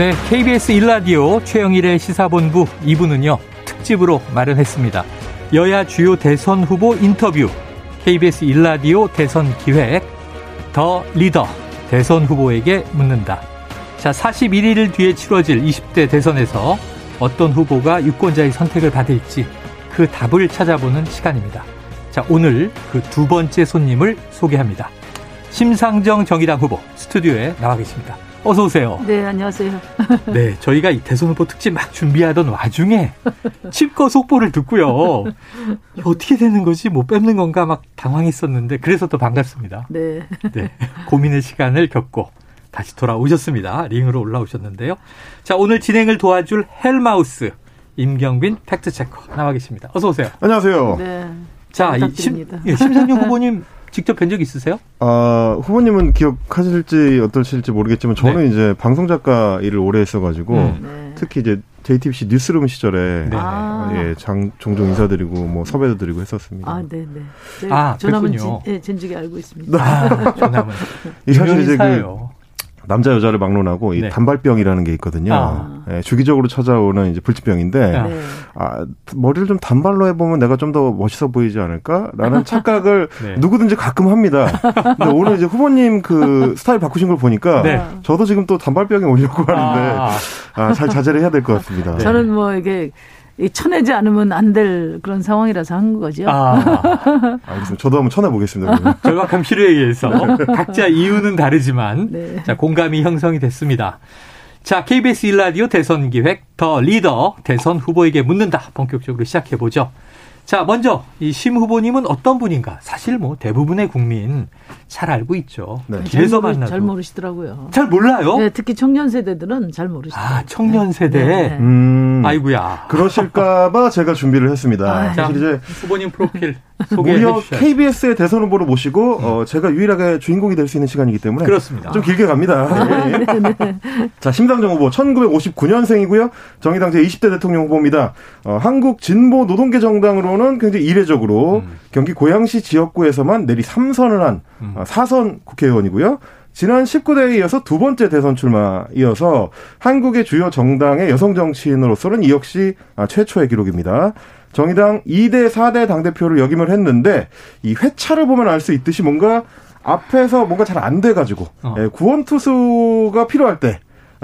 네, KBS 일라디오 최영일의 시사본부 2부는요, 특집으로 마련했습니다. 여야 주요 대선 후보 인터뷰, KBS 일라디오 대선 기획, 더 리더, 대선 후보에게 묻는다. 자, 41일 뒤에 치러질 20대 대선에서 어떤 후보가 유권자의 선택을 받을지 그 답을 찾아보는 시간입니다. 자, 오늘 그 두 번째 손님을 소개합니다. 심상정 정의당 후보 스튜디오에 나와 계십니다. 어서 오세요. 네, 안녕하세요. 네, 저희가 이 대선 후보 특집 막 준비하던 와중에 칩거 속보를 듣고요. 어떻게 되는 거지? 뭐 뺏는 건가 막 당황했었는데 그래서 또 반갑습니다. 네. 네. 고민의 시간을 겪고 다시 돌아오셨습니다. 링으로 올라오셨는데요. 자, 오늘 진행을 도와줄 헬마우스 임경빈 팩트체커 나와 계십니다. 어서 오세요. 안녕하세요. 네. 자, 이 심, 예, 심상용 후보님 직접 뵌 적 있으세요? 아, 후보님은 기억하실지 어떠실지 모르겠지만 저는 네. 이제 방송 작가 일을 오래 했어가지고 음. 네. 특히 이제 JTBC 뉴스룸 시절에 네. 아. 예, 장, 종종 인사드리고 뭐 섭외도 드리고 했었습니다. 아, 네, 네. 네, 아, 전함은 진. 예, 진즉에 알고 있습니다. 아, 전함은. 이 사실 이제 그 사예요. 남자 여자를 막론하고 이 네. 단발병이라는 게 있거든요. 아. 예, 주기적으로 찾아오는 이제 불치병인데 아. 네. 아, 머리를 좀 단발로 해보면 내가 좀 더 멋있어 보이지 않을까라는 착각을 네. 누구든지 가끔 합니다. 근데 오늘 이제 후보님 그 스타일 바꾸신 걸 보니까 네. 저도 지금 또 단발병에 오려고 하는데 아, 아, 잘 자제를 해야 될 것 같습니다. 네. 저는 뭐 이게 이 쳐내지 않으면 안 될 그런 상황이라서 한 거죠. 아, 알겠습니다. 저도 한번 쳐내보겠습니다. 절박한 필요에 의해서 각자 이유는 다르지만 네. 자 공감이 형성이 됐습니다. 자 KBS 일라디오 대선 기획 더 리더 대선 후보에게 묻는다 본격적으로 시작해 보죠. 자 먼저 이 심 후보님은 어떤 분인가 사실 뭐 대부분의 국민 잘 알고 있죠. 네. 잘, 길에서 모르, 만나도 잘 모르시더라고요. 잘 몰라요. 네, 특히 청년 세대들은 잘 모르시더라고요. 아 청년 세대. 네, 네. 음, 아이구야. 그러실까봐 제가 준비를 했습니다. 아, 자 사실 이제 후보님 프로필 소개해 무려 주셔야죠. KBS의 대선 후보를 모시고 어, 제가 유일하게 주인공이 될 수 있는 시간이기 때문에 그렇습니다. 좀 길게 갑니다. 예. 자, 심상정 후보 1959년생이고요. 정의당 제 20대 대통령 후보입니다. 어, 한국 진보 노동계 정당으로는 굉장히 이례적으로 음. 경기 고양시 지역구에서만 내리 3선을 한 음. 어, 4선 국회의원이고요. 지난 19대에 이어서 두 번째 대선 출마 이어서 한국의 주요 정당의 여성 정치인으로서는 이 역시 아, 최초의 기록입니다. 정의당 2대, 4대 당대표를 역임을 했는데 이 회차를 보면 알 수 있듯이 뭔가 앞에서 뭔가 잘 안 돼가지고 어. 예, 구원투수가 필요할 때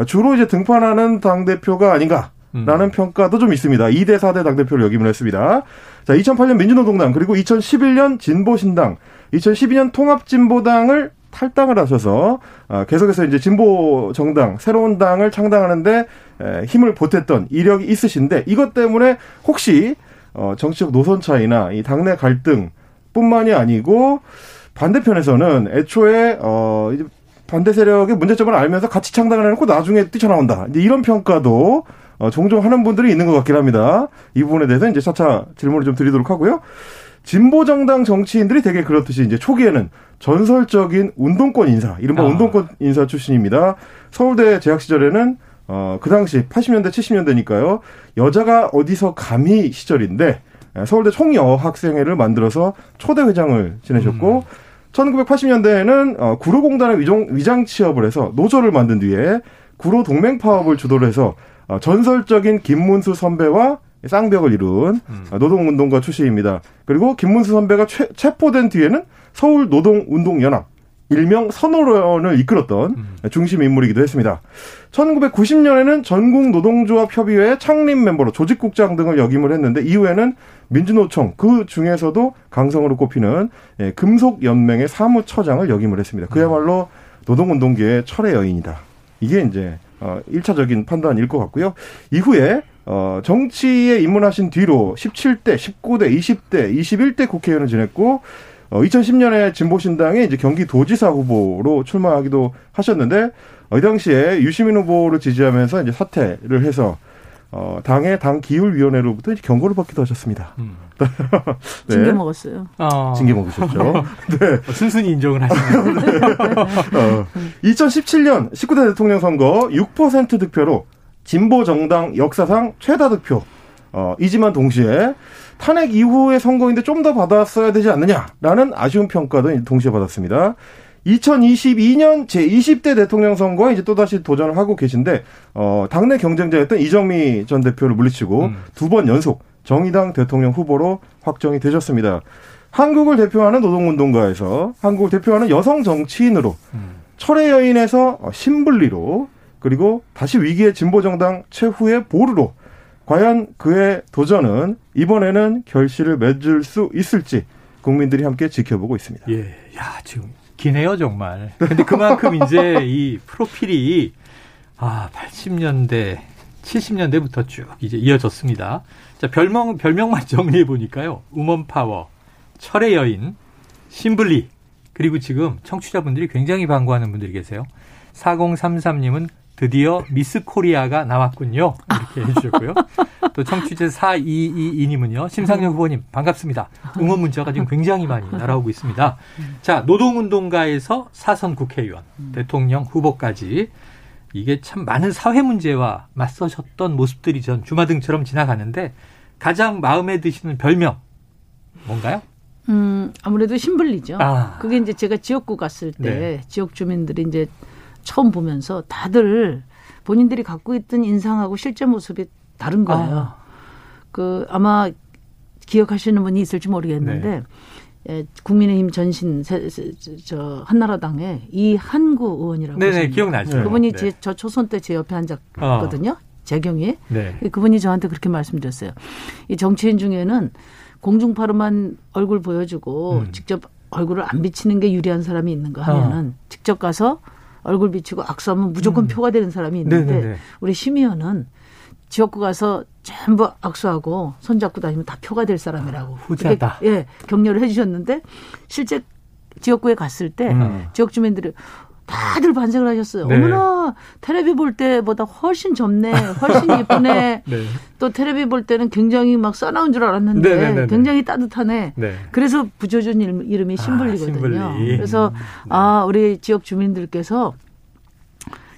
주로 이제 등판하는 당대표가 아닌가 라는 음. 평가도 좀 있습니다. 2대 4대 당대표를 역임을 했습니다. 자, 2008년 민주노동당 그리고 2011년 진보신당, 2012년 통합진보당을 탈당을 하셔서 아, 계속해서 이제 진보 정당 새로운 당을 창당하는데 에, 힘을 보탰던 이력이 있으신데 이것 때문에 혹시 어, 정치적 노선 차이나 이 당내 갈등뿐만이 아니고 반대편에서는 애초에 어 이제 반대 세력의 문제점을 알면서 같이 창당을 해놓고 나중에 뛰쳐나온다. 이제 이런 평가도 어, 종종 하는 분들이 있는 것 같긴 합니다. 이 부분에 대해서 이제 차차 질문을 좀 드리도록 하고요. 진보 정당 정치인들이 되게 그렇듯이 이제 초기에는 전설적인 운동권 인사, 이른바 아. 운동권 인사 출신입니다. 서울대 재학 시절에는 어, 그 당시 80년대, 70년대니까요. 여자가 어디서 감히 시절인데 서울대 총여학생회를 만들어서 초대 회장을 지내셨고 1980년대에는 어, 구로공단의 위장, 위장 취업을 해서 노조를 만든 뒤에 구로 동맹 파업을 주도를 해서 어, 전설적인 김문수 선배와 쌍벽을 이룬 어, 노동운동가 출신입니다. 그리고 김문수 선배가 최, 체포된 뒤에는 서울 노동운동연합 일명 선호론을 이끌었던 중심 인물이기도 했습니다. 1990년에는 전국 노동조합 협의회 창립 멤버로 조직국장 등을 역임을 했는데 이후에는 민주노총 그 중에서도 강성으로 꼽히는 예, 금속연맹의 사무처장을 역임을 했습니다. 그야말로 노동운동계의 철의 여인이다. 이게 이제 어 1차적인 판단일 것 같고요. 이후에 어 정치에 입문하신 뒤로 17대, 19대, 20대, 21대 국회의원을 지냈고 어 2010년에 진보신당에 이제 경기도지사 후보로 출마하기도 하셨는데 어, 이 당시에 유시민 후보를 지지하면서 이제 사퇴를 해서 어 당의 당 기율위원회로부터 이제 경고를 받기도 하셨습니다. 음. 징계 먹었어요. 어, 징계 먹으셨죠. 네. 순순히 인정을 하시네요. 어, 2017년 19대 대통령 선거 6% 득표로 진보 정당 역사상 최다 득표. 어, 이지만 동시에 탄핵 이후의 선거인데 좀 더 받았어야 되지 않느냐라는 아쉬운 평가도 동시에 받았습니다. 2022년 제20대 대통령 선거에 이제 또다시 도전을 하고 계신데, 어, 당내 경쟁자였던 이정미 전 대표를 물리치고 음. 두번 연속 정의당 대통령 후보로 확정이 되셨습니다. 한국을 대표하는 노동운동가에서 한국을 대표하는 여성 정치인으로 음. 철의 여인에서 신불리로 그리고 다시 위기의 진보 정당 최후의 보루로 과연 그의 도전은 이번에는 결실을 맺을 수 있을지 국민들이 함께 지켜보고 있습니다. 예, 야 지금 기네요 정말. 근데 그만큼 이제 이 프로필이 아 80년대 70년대부터 쭉 이제 이어졌습니다. 자 별명 별명만 정리해 보니까요. 우먼 파워, 철의 여인, 심블리 그리고 지금 청취자분들이 굉장히 반가워하는 분들이 계세요. 4033님은 드디어 미스 코리아가 나왔군요. 이렇게 해주셨고요. 또 청취자 4222님은요. 심상정 후보님 반갑습니다. 응원 문자가 지금 굉장히 많이 날아오고 있습니다. 자 노동운동가에서 사선 국회의원, 대통령 후보까지 이게 참 많은 사회 문제와 맞서셨던 모습들이 전 주마등처럼 지나가는데 가장 마음에 드시는 별명 뭔가요? 음, 아무래도 신불리죠. 아. 그게 이제 제가 지역구 갔을 때 네. 지역 주민들이 이제 처음 보면서 다들 본인들이 갖고 있던 인상하고 실제 모습이 다른 거예요. 아. 그 아마 기억하시는 분이 있을지 모르겠는데 네. 예, 국민의힘 전신 세, 세, 저 한나라당의 이한구 의원이라고 네네 네, 기억나죠. 그분이 네. 제, 저 초선 때 제 옆에 앉았거든요. 어. 재경이 네. 그분이 저한테 그렇게 말씀드렸어요. 이 정치인 중에는 공중파로만 얼굴 보여주고 음. 직접 얼굴을 안 비치는 게 유리한 사람이 있는가 하면은 어. 직접 가서 얼굴 비치고 악수하면 무조건 음. 표가 되는 사람이 있는데 네네네. 우리 심의원은 지역구 가서 전부 악수하고 손잡고 다니면 다 표가 될 사람이라고. 아, 후자다. 예, 격려를 해주셨는데 실제 지역구에 갔을 때 음. 지역 주민들이 다들 반색을 하셨어요. 네. 어머나 테레비 볼 때보다 훨씬 젊네, 훨씬 예쁘네. 네. 또 테레비 볼 때는 굉장히 막 싸나운 줄 알았는데 네네네네. 네, 네, 네. 굉장히 따뜻하네. 네. 그래서 부조준 이름이 신불리거든요. 아, 신불리. 그래서 아 우리 지역 주민들께서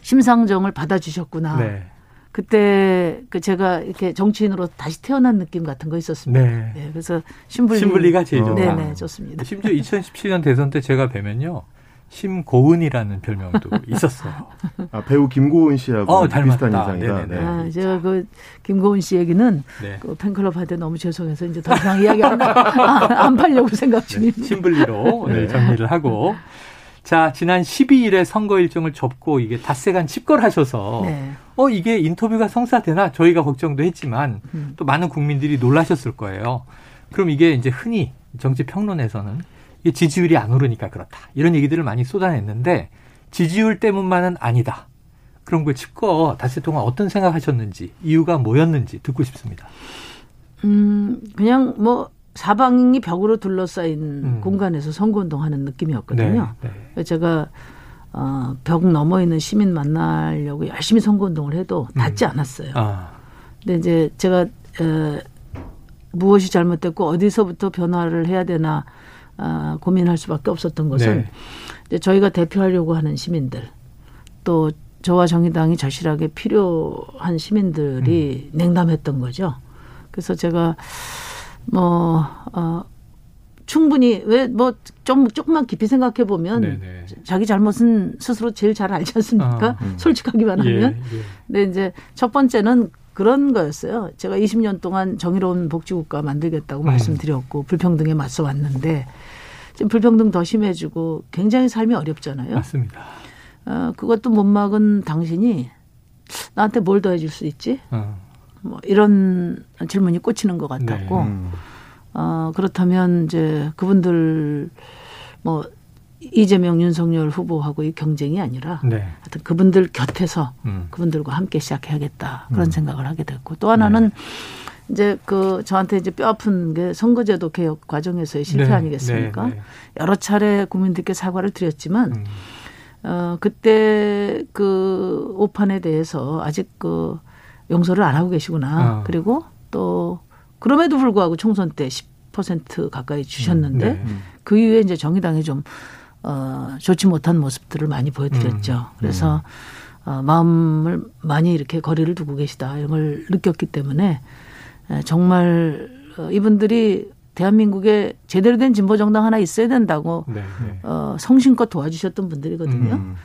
심상정을 받아주셨구나. 네. 그때 그 제가 이렇게 정치인으로 다시 태어난 느낌 같은 거 있었습니다. 네. 네 그래서 신불리. 신불리가 제일 좋다. 네네, 좋습니다. 심지어 2017년 대선 때 제가 뵈면요. 심고은이라는 별명도 있었어요. 아, 배우 김고은 씨하고 어, 비슷한 인상이다. 네. 아, 제가 그 김고은 씨 얘기는 네. 그 팬클럽 할 때 너무 죄송해서 이제 더 이상 이야기 안, 안 팔려고 생각 네, 중입니다. 심블리로 네, 네, 정리를 하고. 자, 지난 12일에 선거 일정을 접고 이게 닷새간 집권하셔서 네. 어, 이게 인터뷰가 성사되나 저희가 걱정도 했지만 음. 또 많은 국민들이 놀라셨을 거예요. 그럼 이게 이제 흔히 정치 평론에서는 지지율이 안 오르니까 그렇다. 이런 얘기들을 많이 쏟아냈는데 지지율 때문만은 아니다. 그런 걸 짚고 닷새 동안 어떤 생각하셨는지 이유가 뭐였는지 듣고 싶습니다. 음 그냥 뭐 사방이 벽으로 둘러싸인 음. 공간에서 선거운동하는 느낌이었거든요. 네, 네. 제가 어, 벽 너머 있는 시민 만나려고 열심히 선거운동을 해도 닿지 음. 않았어요. 아. 근데 이제 제가 에, 무엇이 잘못됐고 어디서부터 변화를 해야 되나 아, 고민할 수밖에 없었던 것은 네. 이제 저희가 대표하려고 하는 시민들 또 저와 정의당이 절실하게 필요한 시민들이 음. 냉담했던 거죠. 그래서 제가 뭐 어, 충분히 왜 뭐 좀 조금만 깊이 생각해 보면 자기 잘못은 스스로 제일 잘 알지 않습니까? 아, 음. 솔직하기만 하면. 예, 예. 근데 이제 첫 번째는 그런 거였어요. 제가 20년 동안 정의로운 복지국가 만들겠다고 음. 말씀드렸고 불평등에 맞서 왔는데 지금 불평등 더 심해지고 굉장히 삶이 어렵잖아요. 맞습니다. 어, 그것도 못 막은 당신이 나한테 뭘 더 해줄 수 있지? 어. 뭐 이런 질문이 꽂히는 것 같았고, 네. 음. 어, 그렇다면 이제 그분들 뭐 이재명 윤석열 후보하고 이 경쟁이 아니라 네. 하여튼 그분들 곁에서 음. 그분들과 함께 시작해야겠다 그런 음. 생각을 하게 됐고 또 하나는 네. 이제 그 저한테 이제 뼈 아픈 게 선거제도 개혁 과정에서의 실패 네. 아니겠습니까? 네. 네. 여러 차례 국민들께 사과를 드렸지만 음. 어 그때 그 오판에 대해서 아직 그 용서를 안 하고 계시구나. 어. 그리고 또 그럼에도 불구하고 총선 때10% 가까이 주셨는데 음. 네. 그 이후에 이제 정의당이 좀 어, 좋지 못한 모습들을 많이 보여드렸죠. 음. 그래서 음. 어, 마음을 많이 이렇게 거리를 두고 계시다 이런 걸 느꼈기 때문에 정말 어, 이분들이 대한민국에 제대로 된 진보 정당 하나 있어야 된다고 네, 네. 어, 성심껏 도와주셨던 분들이거든요. 음.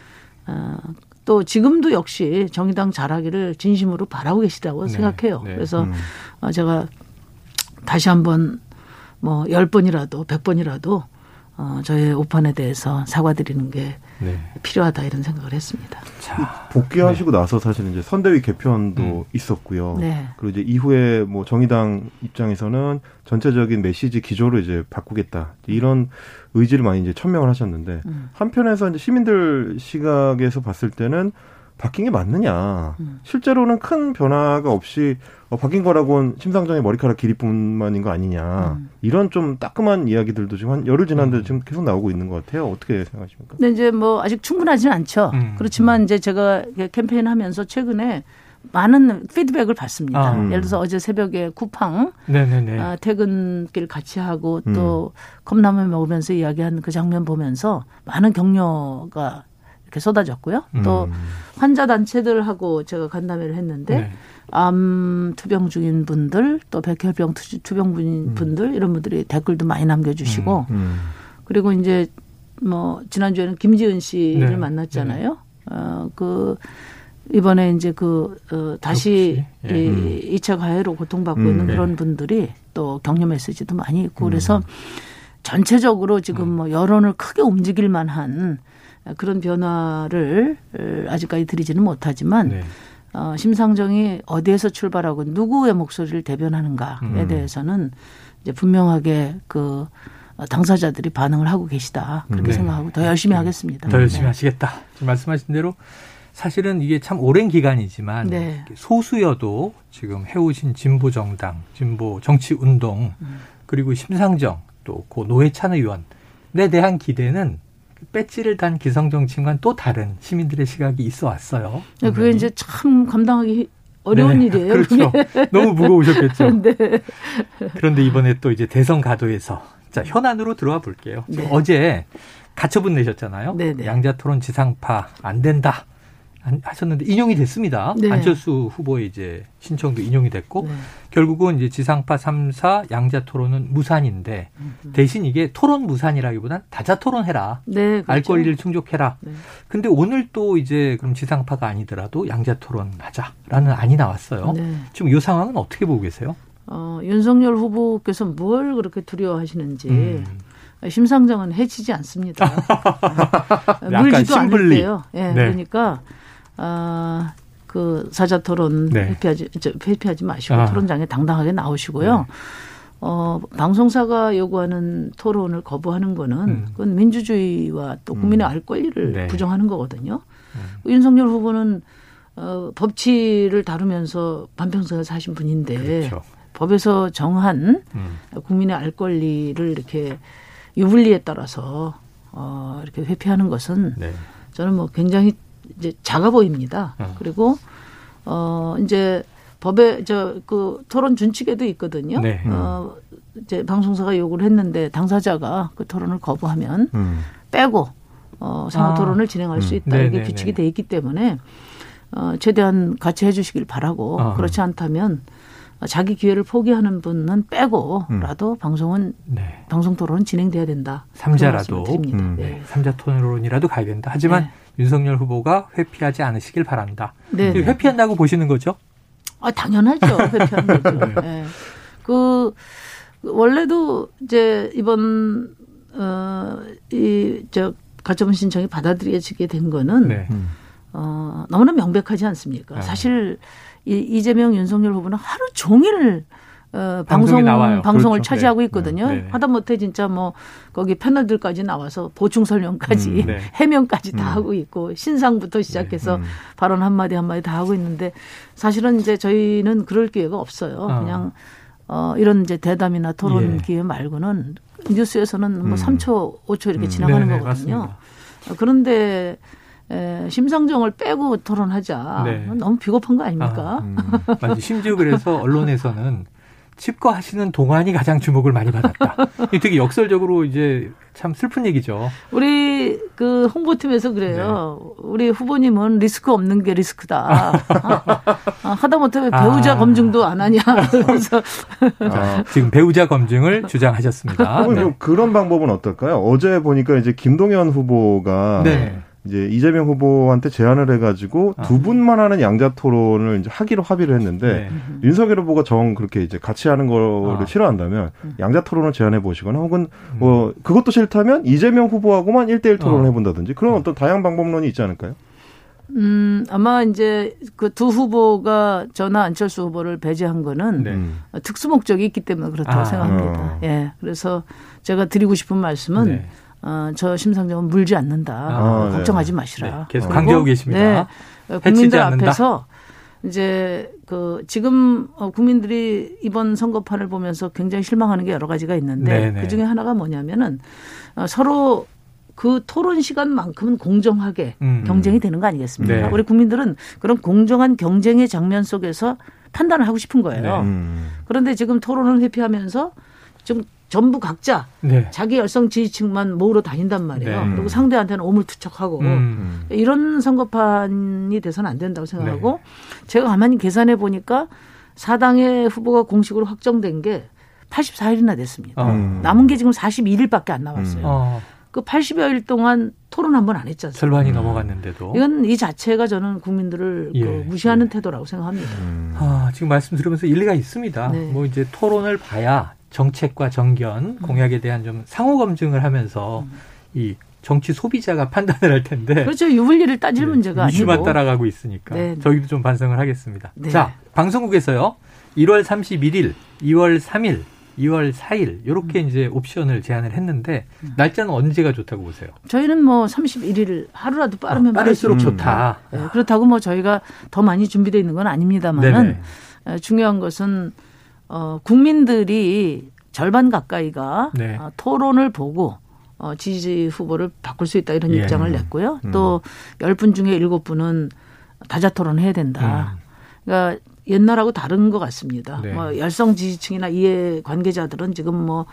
어, 또 지금도 역시 정의당 잘하기를 진심으로 바라고 계시다고 네, 생각해요. 네. 그래서 음. 어, 제가 다시 한번 뭐 10번이라도 100번이라도 어, 저의 오판에 대해서 사과드리는 게 네. 필요하다 이런 생각을 했습니다. 자, 복귀하시고 네. 나서 사실 이제 선대위 개편도 음. 있었고요. 네. 그리고 이제 이후에 뭐 정의당 입장에서는 전체적인 메시지 기조를 이제 바꾸겠다 이런 의지를 많이 이제 천명을 하셨는데 음. 한편에서 이제 시민들 시각에서 봤을 때는 바뀐 게 맞느냐. 음. 실제로는 큰 변화가 없이 어, 바뀐 거라고는 심상정의 머리카락 길이뿐만인 거 아니냐. 음. 이런 좀 따끔한 이야기들도 지금 한 열흘 지났는데 음. 지금 계속 나오고 있는 것 같아요. 어떻게 생각하십니까? 근데 이제 뭐 아직 충분하지는 않죠. 음. 그렇지만 이제 제가 캠페인 하면서 최근에 많은 피드백을 받습니다. 아, 음. 예를 들어서 어제 새벽에 쿠팡 아, 퇴근길 같이 하고 또 음. 컵라면 먹으면서 이야기한 그 장면 보면서 많은 격려가 이렇게 쏟아졌고요. 음. 또 환자 단체들하고 제가 간담회를 했는데 네. 암 투병 중인 분들 또 백혈병 투병 음. 분들 음. 이런 분들이 댓글도 많이 남겨주시고 음. 음. 그리고 이제 뭐 지난주에는 김지은 씨를 네. 만났잖아요. 네. 어그 이번에 이제 그 어, 다시 예. 이 2차 가해로 고통받고 음, 있는 네. 그런 분들이 또 격려 메시지도 많이 있고 그래서 전체적으로 지금 뭐 여론을 크게 움직일 만한 그런 변화를 아직까지 드리지는 못하지만 네. 어, 심상정이 어디에서 출발하고 누구의 목소리를 대변하는가에 음. 대해서는 이제 분명하게 그 당사자들이 반응을 하고 계시다 그렇게 네. 생각하고 더 열심히 네. 하겠습니다. 더 열심히 네. 하시겠다. 지금 말씀하신 대로 사실은 이게 참 오랜 기간이지만 네. 소수여도 지금 해오신 진보 정당, 진보 정치 운동 음. 그리고 심상정 또 고 노회찬 의원에 대한 기대는 배지를 단 기성 정치인과는 또 다른 시민들의 시각이 있어 왔어요. 네, 그게 이제 참 감당하기 어려운 네, 일이에요. 그렇죠. 너무 무거우셨겠죠. 네. 그런데 이번에 또 이제 대선 가도에서 자 현안으로 들어와 볼게요. 네. 어제 가처분 내셨잖아요. 네, 네. 양자 토론 지상파 안 된다. 하셨는데 인용이 됐습니다. 네. 안철수 후보의 이제 신청도 인용이 됐고 네. 결국은 이제 지상파 3사 양자 토론은 무산인데 대신 이게 토론 무산이라기보단 다자 토론해라. 네, 그렇죠. 알 권리를 충족해라. 네. 근데 오늘 또 이제 그럼 지상파가 아니더라도 양자 토론 하자라는 안이 나왔어요. 네. 지금 이 상황은 어떻게 보고 계세요? 어, 윤석열 후보께서 뭘 그렇게 두려워하시는지 음. 심상정은 해치지 않습니다. 물지도 않을때요. 예, 네. 그러니까 아, 그 사자 토론 네. 회피하지 회피하지 마시고 아. 토론장에 당당하게 나오시고요. 네. 어, 방송사가 요구하는 토론을 거부하는 거는 음. 그건 민주주의와 또 국민의 음. 알 권리를 네. 부정하는 거거든요. 음. 윤석열 후보는 어, 법치를 다루면서 반평생을 사신 분인데 그렇죠. 법에서 정한 음. 국민의 알 권리를 이렇게 유불리에 따라서 어, 이렇게 회피하는 것은 네. 저는 뭐 굉장히 이제 작아 보입니다. 어. 그리고 어 이제 법에 저 그 토론 준칙에도 있거든요. 네. 어 이제 방송사가 요구를 했는데 당사자가 그 토론을 거부하면 음. 빼고 어 상호 아. 토론을 진행할 수 음. 있다. 음. 이게 네, 규칙이 돼 있기 때문에 어 최대한 같이 해 주시길 바라고 어. 그렇지 않다면 자기 기회를 포기하는 분은 빼고라도 음. 방송은 네. 방송 토론은 진행돼야 된다. 삼자라도 음. 네. 삼자 토론이라도 가야 된다. 하지만 네. 윤석열 후보가 회피하지 않으시길 바랍니다. 네. 회피한다고 보시는 거죠? 아 당연하죠. 회피하는 거죠. 네. 네. 그 원래도 이제 이번 어이저 가처분 신청이 받아들여지게 된 거는 네. 어 너무나 명백하지 않습니까? 아. 사실 이, 이재명 윤석열 후보는 하루 종일 어, 방송 방송을 그렇죠. 차지하고 네. 있거든요. 네. 네. 하다못해 진짜 뭐 거기 패널들까지 나와서 보충 설명까지 음, 네. 해명까지 다 음. 하고 있고 신상부터 시작해서 네. 음. 발언 한 마디 한 마디 다 하고 있는데 사실은 이제 저희는 그럴 기회가 없어요. 어. 그냥 어 이런 이제 대담이나 토론 예. 기회 말고는 뉴스에서는 뭐 음. 3초, 5초 이렇게 음. 지나가는 네, 거거든요. 맞습니다. 그런데 에, 심상정을 빼고 토론하자. 너무 비겁한 거 아닙니까? 아, 음. 심지어 그래서 언론에서는 집거하시는 동안이 가장 주목을 많이 받았다. 되게 역설적으로 이제 참 슬픈 얘기죠. 우리 그 홍보팀에서 그래요. 네. 우리 후보님은 리스크 없는 게 리스크다. 아, 하다못해 배우자 아. 검증도 안 하냐. 그래서 아. 지금 배우자 검증을 주장하셨습니다. 네. 그런 방법은 어떨까요? 어제 보니까 이제 김동연 후보가 네. 이제 이재명 후보한테 제안을 해가지고 아. 두 분만 하는 양자 토론을 이제 하기로 합의를 했는데 네. 윤석열 후보가 정 그렇게 이제 같이 하는 거를 아. 싫어한다면 음. 양자 토론을 제안해 보시거나 혹은 음. 뭐 그것도 싫다면 이재명 후보하고만 일대일 토론을 어. 해본다든지 그런 어떤 다양 방법론이 있지 않을까요? 음, 아마 이제 그 두 후보가 저나 안철수 후보를 배제한 거는 네. 특수 목적이 있기 때문에 그렇다고 아. 생각합니다. 어. 예. 그래서 제가 드리고 싶은 말씀은 네. 어, 저 심상정은 물지 않는다. 아, 네. 걱정하지 마시라. 네, 계속 강조하고 계십니다. 네, 국민들 앞에서 이제 그 지금 어, 국민들이 이번 선거판을 보면서 굉장히 실망하는 게 여러 가지가 있는데 네네. 네. 그 중에 하나가 뭐냐면은 어, 서로 그 토론 시간만큼은 공정하게 음. 경쟁이 되는 거 아니겠습니까? 네. 우리 국민들은 그런 공정한 경쟁의 장면 속에서 판단을 하고 싶은 거예요. 네. 음. 그런데 지금 토론을 회피하면서 좀 전부 각자 네. 자기 열성 지지층만 모으러 다닌단 말이에요. 네. 그리고 상대한테는 오물투척하고 음. 이런 선거판이 돼서는 안 된다고 생각하고 네. 제가 가만히 계산해 보니까 사당의 후보가 공식으로 확정된 게 84일이나 됐습니다. 음. 남은 게 지금 41일밖에 안 남았어요. 음. 어. 그 80여일 동안 토론 한 번 안 했잖아요. 절반이 음. 넘어갔는데도. 이건 이 자체가 저는 국민들을 그 예. 그 무시하는 예. 태도라고 생각합니다. 음. 아, 지금 말씀 들으면서 일리가 있습니다. 네. 뭐 이제 토론을 봐야 정책과 정견, 음. 공약에 대한 좀 상호 검증을 하면서 음. 이 정치 소비자가 판단을 할 텐데. 그렇죠. 유불리를 따질 네. 문제가 아니고. 이슈만 따라가고 있으니까. 네. 저희도 좀 반성을 하겠습니다. 네. 자, 방송국에서요. 1월 31일, 2월 3일, 2월 4일 이렇게 음. 이제 옵션을 제안을 했는데 음. 날짜는 언제가 좋다고 보세요? 저희는 뭐 31일 하루라도 빠르면 아, 빠를수록 좋다. 네. 그렇다고 뭐 저희가 더 많이 준비되어 있는 건 아닙니다만은 중요한 것은 어, 국민들이 절반 가까이가 네. 어, 토론을 보고 어, 지지 후보를 바꿀 수 있다 이런 예. 입장을 냈고요. 음. 또 10분 중에 7분은 다자 토론 해야 된다. 음. 그러니까 옛날하고 다른 것 같습니다. 네. 뭐 열성 지지층이나 이해 관계자들은 지금 뭐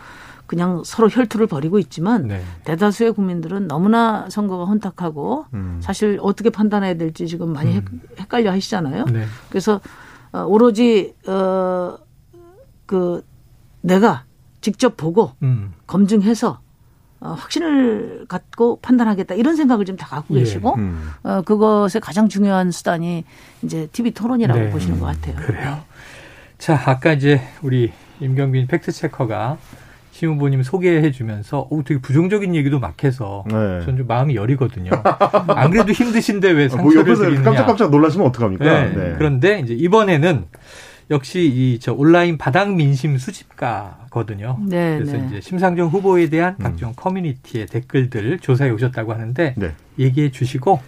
그냥 서로 혈투를 벌이고 있지만 네. 대다수의 국민들은 너무나 선거가 혼탁하고 음. 사실 어떻게 판단해야 될지 지금 많이 음. 헷갈려 하시잖아요. 네. 그래서 어, 오로지 어 그 내가 직접 보고 음. 검증해서 어, 확신을 갖고 판단하겠다 이런 생각을 좀다 갖고 예. 계시고 음. 어, 그것의 가장 중요한 수단이 이제 TV 토론이라고 네. 보시는 것 같아요. 그래요. 네. 자 아까 이제 우리 임경빈 fact checker가 심 후보님 소개해 주면서 오, 되게 부정적인 얘기도 막 해서 네. 전 좀 마음이 여리거든요. 안 그래도 힘드신데 왜 뭐 상처를 뭐 드리느냐. 깜짝깜짝 놀라시면 어떡합니까? 네. 네. 그런데 이제 이번에는 역시 이 저 온라인 바닥 민심 수집가거든요. 네, 그래서 네. 이제 심상정 후보에 대한 음. 각종 음. 커뮤니티의 댓글들 조사해 오셨다고 하는데 네. 얘기해 주시고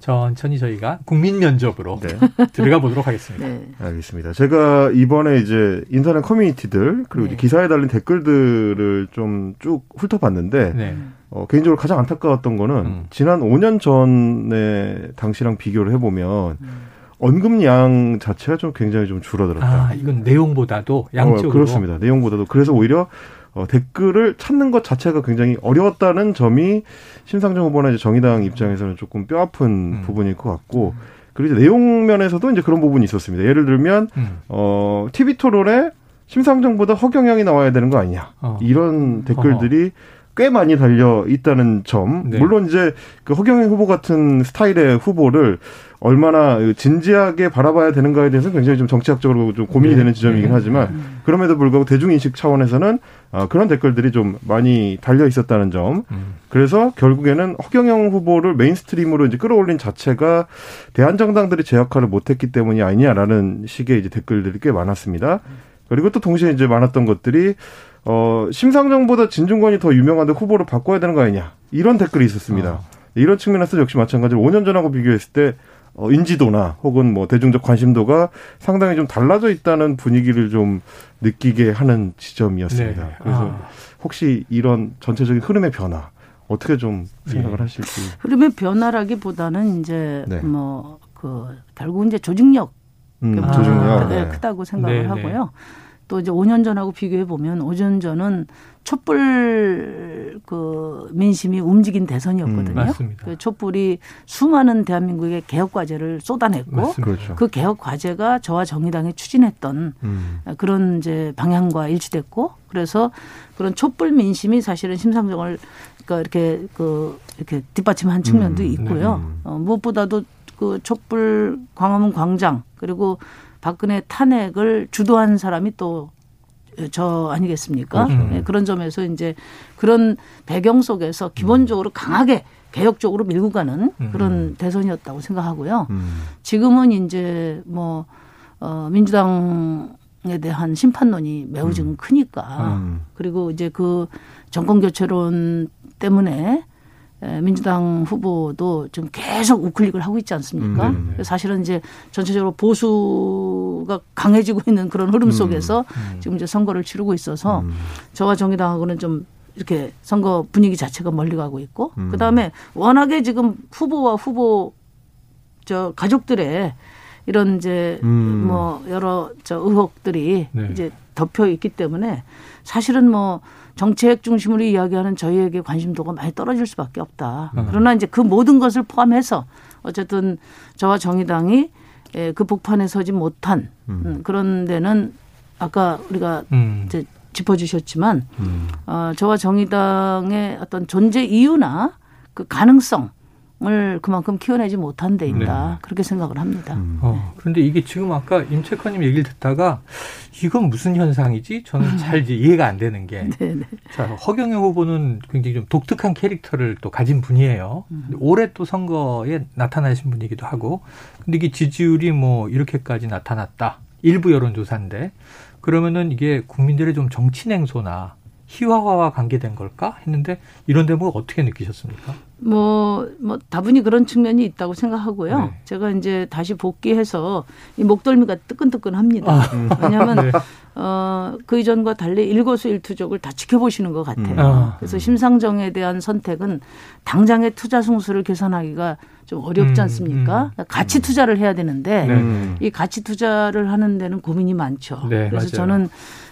천천히 저희가 국민 면접으로 네. 들어가 보도록 하겠습니다. 네. 알겠습니다. 제가 이번에 이제 인터넷 커뮤니티들 그리고 네. 기사에 달린 댓글들을 좀 쭉 훑어봤는데 네. 어, 개인적으로 가장 안타까웠던 거는 음. 지난 5년 전에 당시랑 비교를 해보면 음. 언급량 자체가 좀 굉장히 좀 줄어들었다. 아, 이건 내용보다도 양적으로. 어, 그렇습니다. 내용보다도 그래서 오히려 어, 댓글을 찾는 것 자체가 굉장히 어려웠다는 점이 심상정 후보나 이제 정의당 입장에서는 조금 뼈 아픈 음. 부분일 것 같고 그리고 이제 내용 면에서도 이제 그런 부분이 있었습니다. 예를 들면 음. 어 TV 토론에 심상정보다 허경영이 나와야 되는 거 아니냐 어. 이런 댓글들이 어허. 꽤 많이 달려 있다는 점. 네. 물론 이제 그 허경영 후보 같은 스타일의 후보를 얼마나 진지하게 바라봐야 되는가에 대해서는 굉장히 좀 정치학적으로 좀 고민이 네. 되는 지점이긴 네. 하지만 음. 그럼에도 불구하고 대중인식 차원에서는 아, 그런 댓글들이 좀 많이 달려 있었다는 점. 음. 그래서 결국에는 허경영 후보를 mainstream으로 이제 끌어올린 자체가 대안정당들이 제 역할을 못했기 때문이 아니냐라는 식의 이제 댓글들이 꽤 많았습니다. 그리고 또 동시에 이제 많았던 것들이 어, 심상정보다 진중권이 더 유명한데 후보를 바꿔야 되는 거 아니냐. 이런 댓글이 있었습니다. 어. 이런 측면에서 역시 마찬가지로 5년 전하고 비교했을 때 어, 인지도나 혹은 뭐 대중적 관심도가 상당히 좀 달라져 있다는 분위기를 좀 느끼게 하는 지점이었습니다. 네. 그래서 아. 혹시 이런 전체적인 흐름의 변화 어떻게 좀 생각을 네. 하실지. 흐름의 변화라기보다는 이제 네. 뭐그 결국 이제 조직력 음, 조직력 네. 크다고 생각을 네, 네. 하고요. 또 이제 5년 전하고 비교해 보면 5년 전은 촛불 그 민심이 움직인 대선이었거든요. 음, 맞습니다. 그 촛불이 수많은 대한민국의 개혁 과제를 쏟아냈고 그렇죠. 그 개혁 과제가 저와 정의당이 추진했던 음. 그런 이제 방향과 일치됐고 그래서 그런 촛불 민심이 사실은 심상정을 그러니까 이렇게 그 이렇게 뒷받침한 측면도 음, 있고요. 네. 어, 무엇보다도 그 촛불 광화문 광장 그리고 박근혜 탄핵을 주도한 사람이 또 저 아니겠습니까? 그렇죠. 네, 그런 점에서 이제 그런 배경 속에서 기본적으로 강하게 개혁 적으로 밀고 가는 음. 그런 대선이었다고 생각하고요. 음. 지금은 이제 뭐, 어, 민주당 에 대한 심판론이 매우 지금 음. 크니까 그리고 이제 그 정권 교체론 때문에 민주당 후보도 지금 계속 우클릭을 하고 있지 않습니까? 음, 네. 사실은 이제 전체적으로 보수가 강해지고 있는 그런 흐름 음, 속에서 음, 음. 지금 이제 선거를 치르고 있어서 음. 저와 정의당하고는 좀 이렇게 선거 분위기 자체가 멀리 가고 있고 음. 그다음에 워낙에 지금 후보와 후보 저 가족들의 이런 이제 뭐 여러 저 의혹들이 네. 이제 덮여 있기 때문에 사실은 뭐 정책 중심으로 이야기하는 저희에게 관심도가 많이 떨어질 수밖에 없다. 음. 그러나 이제 그 모든 것을 포함해서 어쨌든 저와 정의당이 예, 그 복판에 서지 못한 음. 음. 그런 데는 아까 우리가 음. 이제 짚어주셨지만 음. 어, 저와 정의당의 어떤 존재 이유나 그 가능성 을 그만큼 키워내지 못한 데 있다. 네. 그렇게 생각을 합니다. 음. 어, 그런데 이게 지금 아까 임채커님 얘기를 듣다가 이건 무슨 현상이지? 저는 음. 잘 이제 이해가 안 되는 게. 네네. 네. 자, 허경영 후보는 굉장히 좀 독특한 캐릭터를 또 가진 분이에요. 음. 올해 또 선거에 나타나신 분이기도 하고. 근데 이게 지지율이 뭐 이렇게까지 나타났다. 일부 여론조사인데. 그러면은 이게 국민들의 좀 정치 냉소나 희화화와 관계된 걸까 했는데 이런 대목 어떻게 느끼셨습니까? 뭐, 뭐, 다분히 그런 측면이 있다고 생각하고요. 네. 제가 이제 다시 복귀해서 이 목덜미가 뜨끈뜨끈합니다. 아. 왜냐하면, 네. 어, 그 이전과 달리 일거수일투족을 다 지켜보시는 것 같아요. 음. 아. 그래서 심상정에 대한 선택은 당장의 투자 승수를 계산하기가 좀 어렵지 음, 않습니까? 음, 음. 가치 투자를 해야 되는데 네. 이 가치 투자를 하는 데는 고민이 많죠. 네, 그래서 맞아요. 저는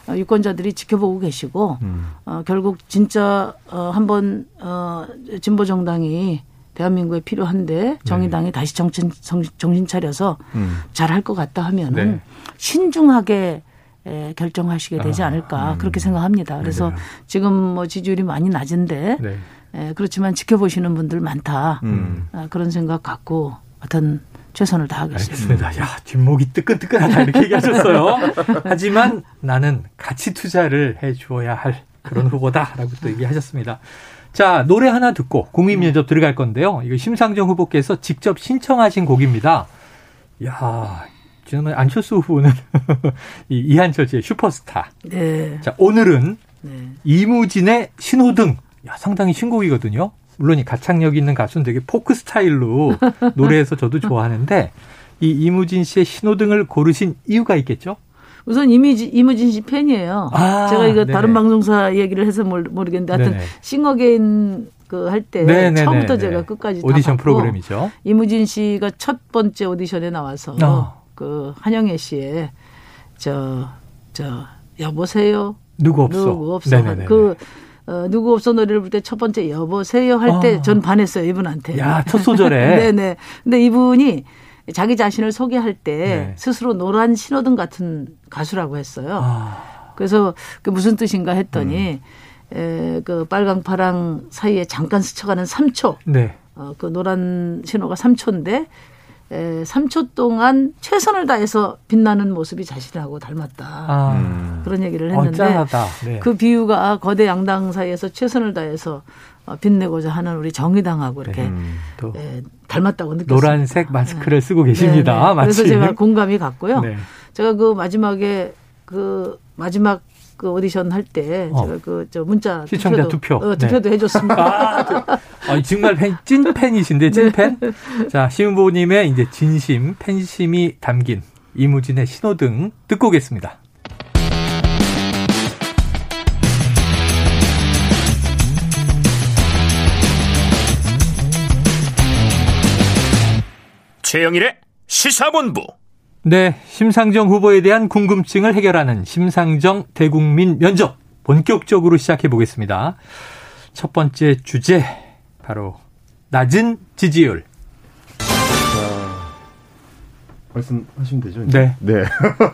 어, 유권자들이 지켜보고 계시고 음. 어, 결국 진짜 어, 한번 어, 진보 정당이 대한민국에 필요한데 정의당이 네. 다시 정신 정신 차려서 음. 잘할 것 같다 하면은 네. 신중하게 에, 결정하시게 되지 아, 않을까 음. 그렇게 생각합니다. 그래서 네. 지금 뭐 지지율이 많이 낮은데 네. 에, 그렇지만 지켜보시는 분들 많다 음. 아, 그런 생각 갖고 어떤 최선을 다하겠습니다. 알겠습니다. 야, 뒷목이 뜨끈뜨끈하다 이렇게 얘기하셨어요. 하지만 나는 가치 투자를 해 주어야 할 그런 후보다라고 또 얘기하셨습니다. 자, 노래 하나 듣고 국민 면접 들어갈 건데요. 이거 심상정 후보께서 직접 신청하신 곡입니다. 야, 지난번에 안철수 후보는 이 이한철 씨의 슈퍼스타. 네. 자, 오늘은 네. 이무진의 신호등. 야, 상당히 신곡이거든요. 물론 이 가창력 있는 가수는 되게 포크 스타일로 노래해서 저도 좋아하는데 이 이무진 씨의 신호등을 고르신 이유가 있겠죠? 우선 이미지, 이무진 씨 팬이에요. 아, 제가 이거 네네. 다른 방송사 얘기를 해서 모르겠는데 하여튼 싱어게인 그 할 때 처음부터 제가 끝까지 오디션 프로그램이죠. 이무진 씨가 첫 번째 오디션에 나와서 어. 그 한영애 씨의 저 저 여보세요 누구 없어 누구 없어 그 어, 누구 없어 노래를 부를 때 첫 번째 여보세요 할 때전 아. 반했어요 이분한테. 야첫 소절에. 네네. 근데 이분이 자기 자신을 소개할 때 네. 스스로 노란 신호등 같은 가수라고 했어요. 아. 그래서 그 무슨 뜻인가 했더니 음. 에, 그 빨강 파랑 사이에 잠깐 스쳐가는 3초. 네. 어, 그 노란 신호가 3초인데 에, 3초 동안 최선을 다해서 빛나는 모습이 자신하고 닮았다. 아. 음. 그런 얘기를 했는데 어, 네. 그 비유가 거대 양당 사이에서 최선을 다해서 어, 빛내고자 하는 우리 정의당하고 이렇게 네. 음, 에, 닮았다고 느꼈습니다. 노란색 마스크를 네. 쓰고 계십니다. 네, 네. 그래서 제가 공감이 갔고요. 네. 제가 그 마지막에 그 마지막 그 오디션 할때 어. 제가 그 저 문자 시청자 투표 어, 투표도 네. 해줬습니다. 아, 아, 정말 팬, 찐 팬이신데 찐 팬. 네. 자 시은보님의 이제 진심 팬심이 담긴 이무진의 신호등 듣고 오겠습니다. 최영일의 시사본부. 네, 심상정 후보에 대한 궁금증을 해결하는 심상정 대국민 면접 본격적으로 시작해 보겠습니다. 첫 번째 주제 바로 낮은 지지율. 말씀하시면 되죠. 이제? 네. 네.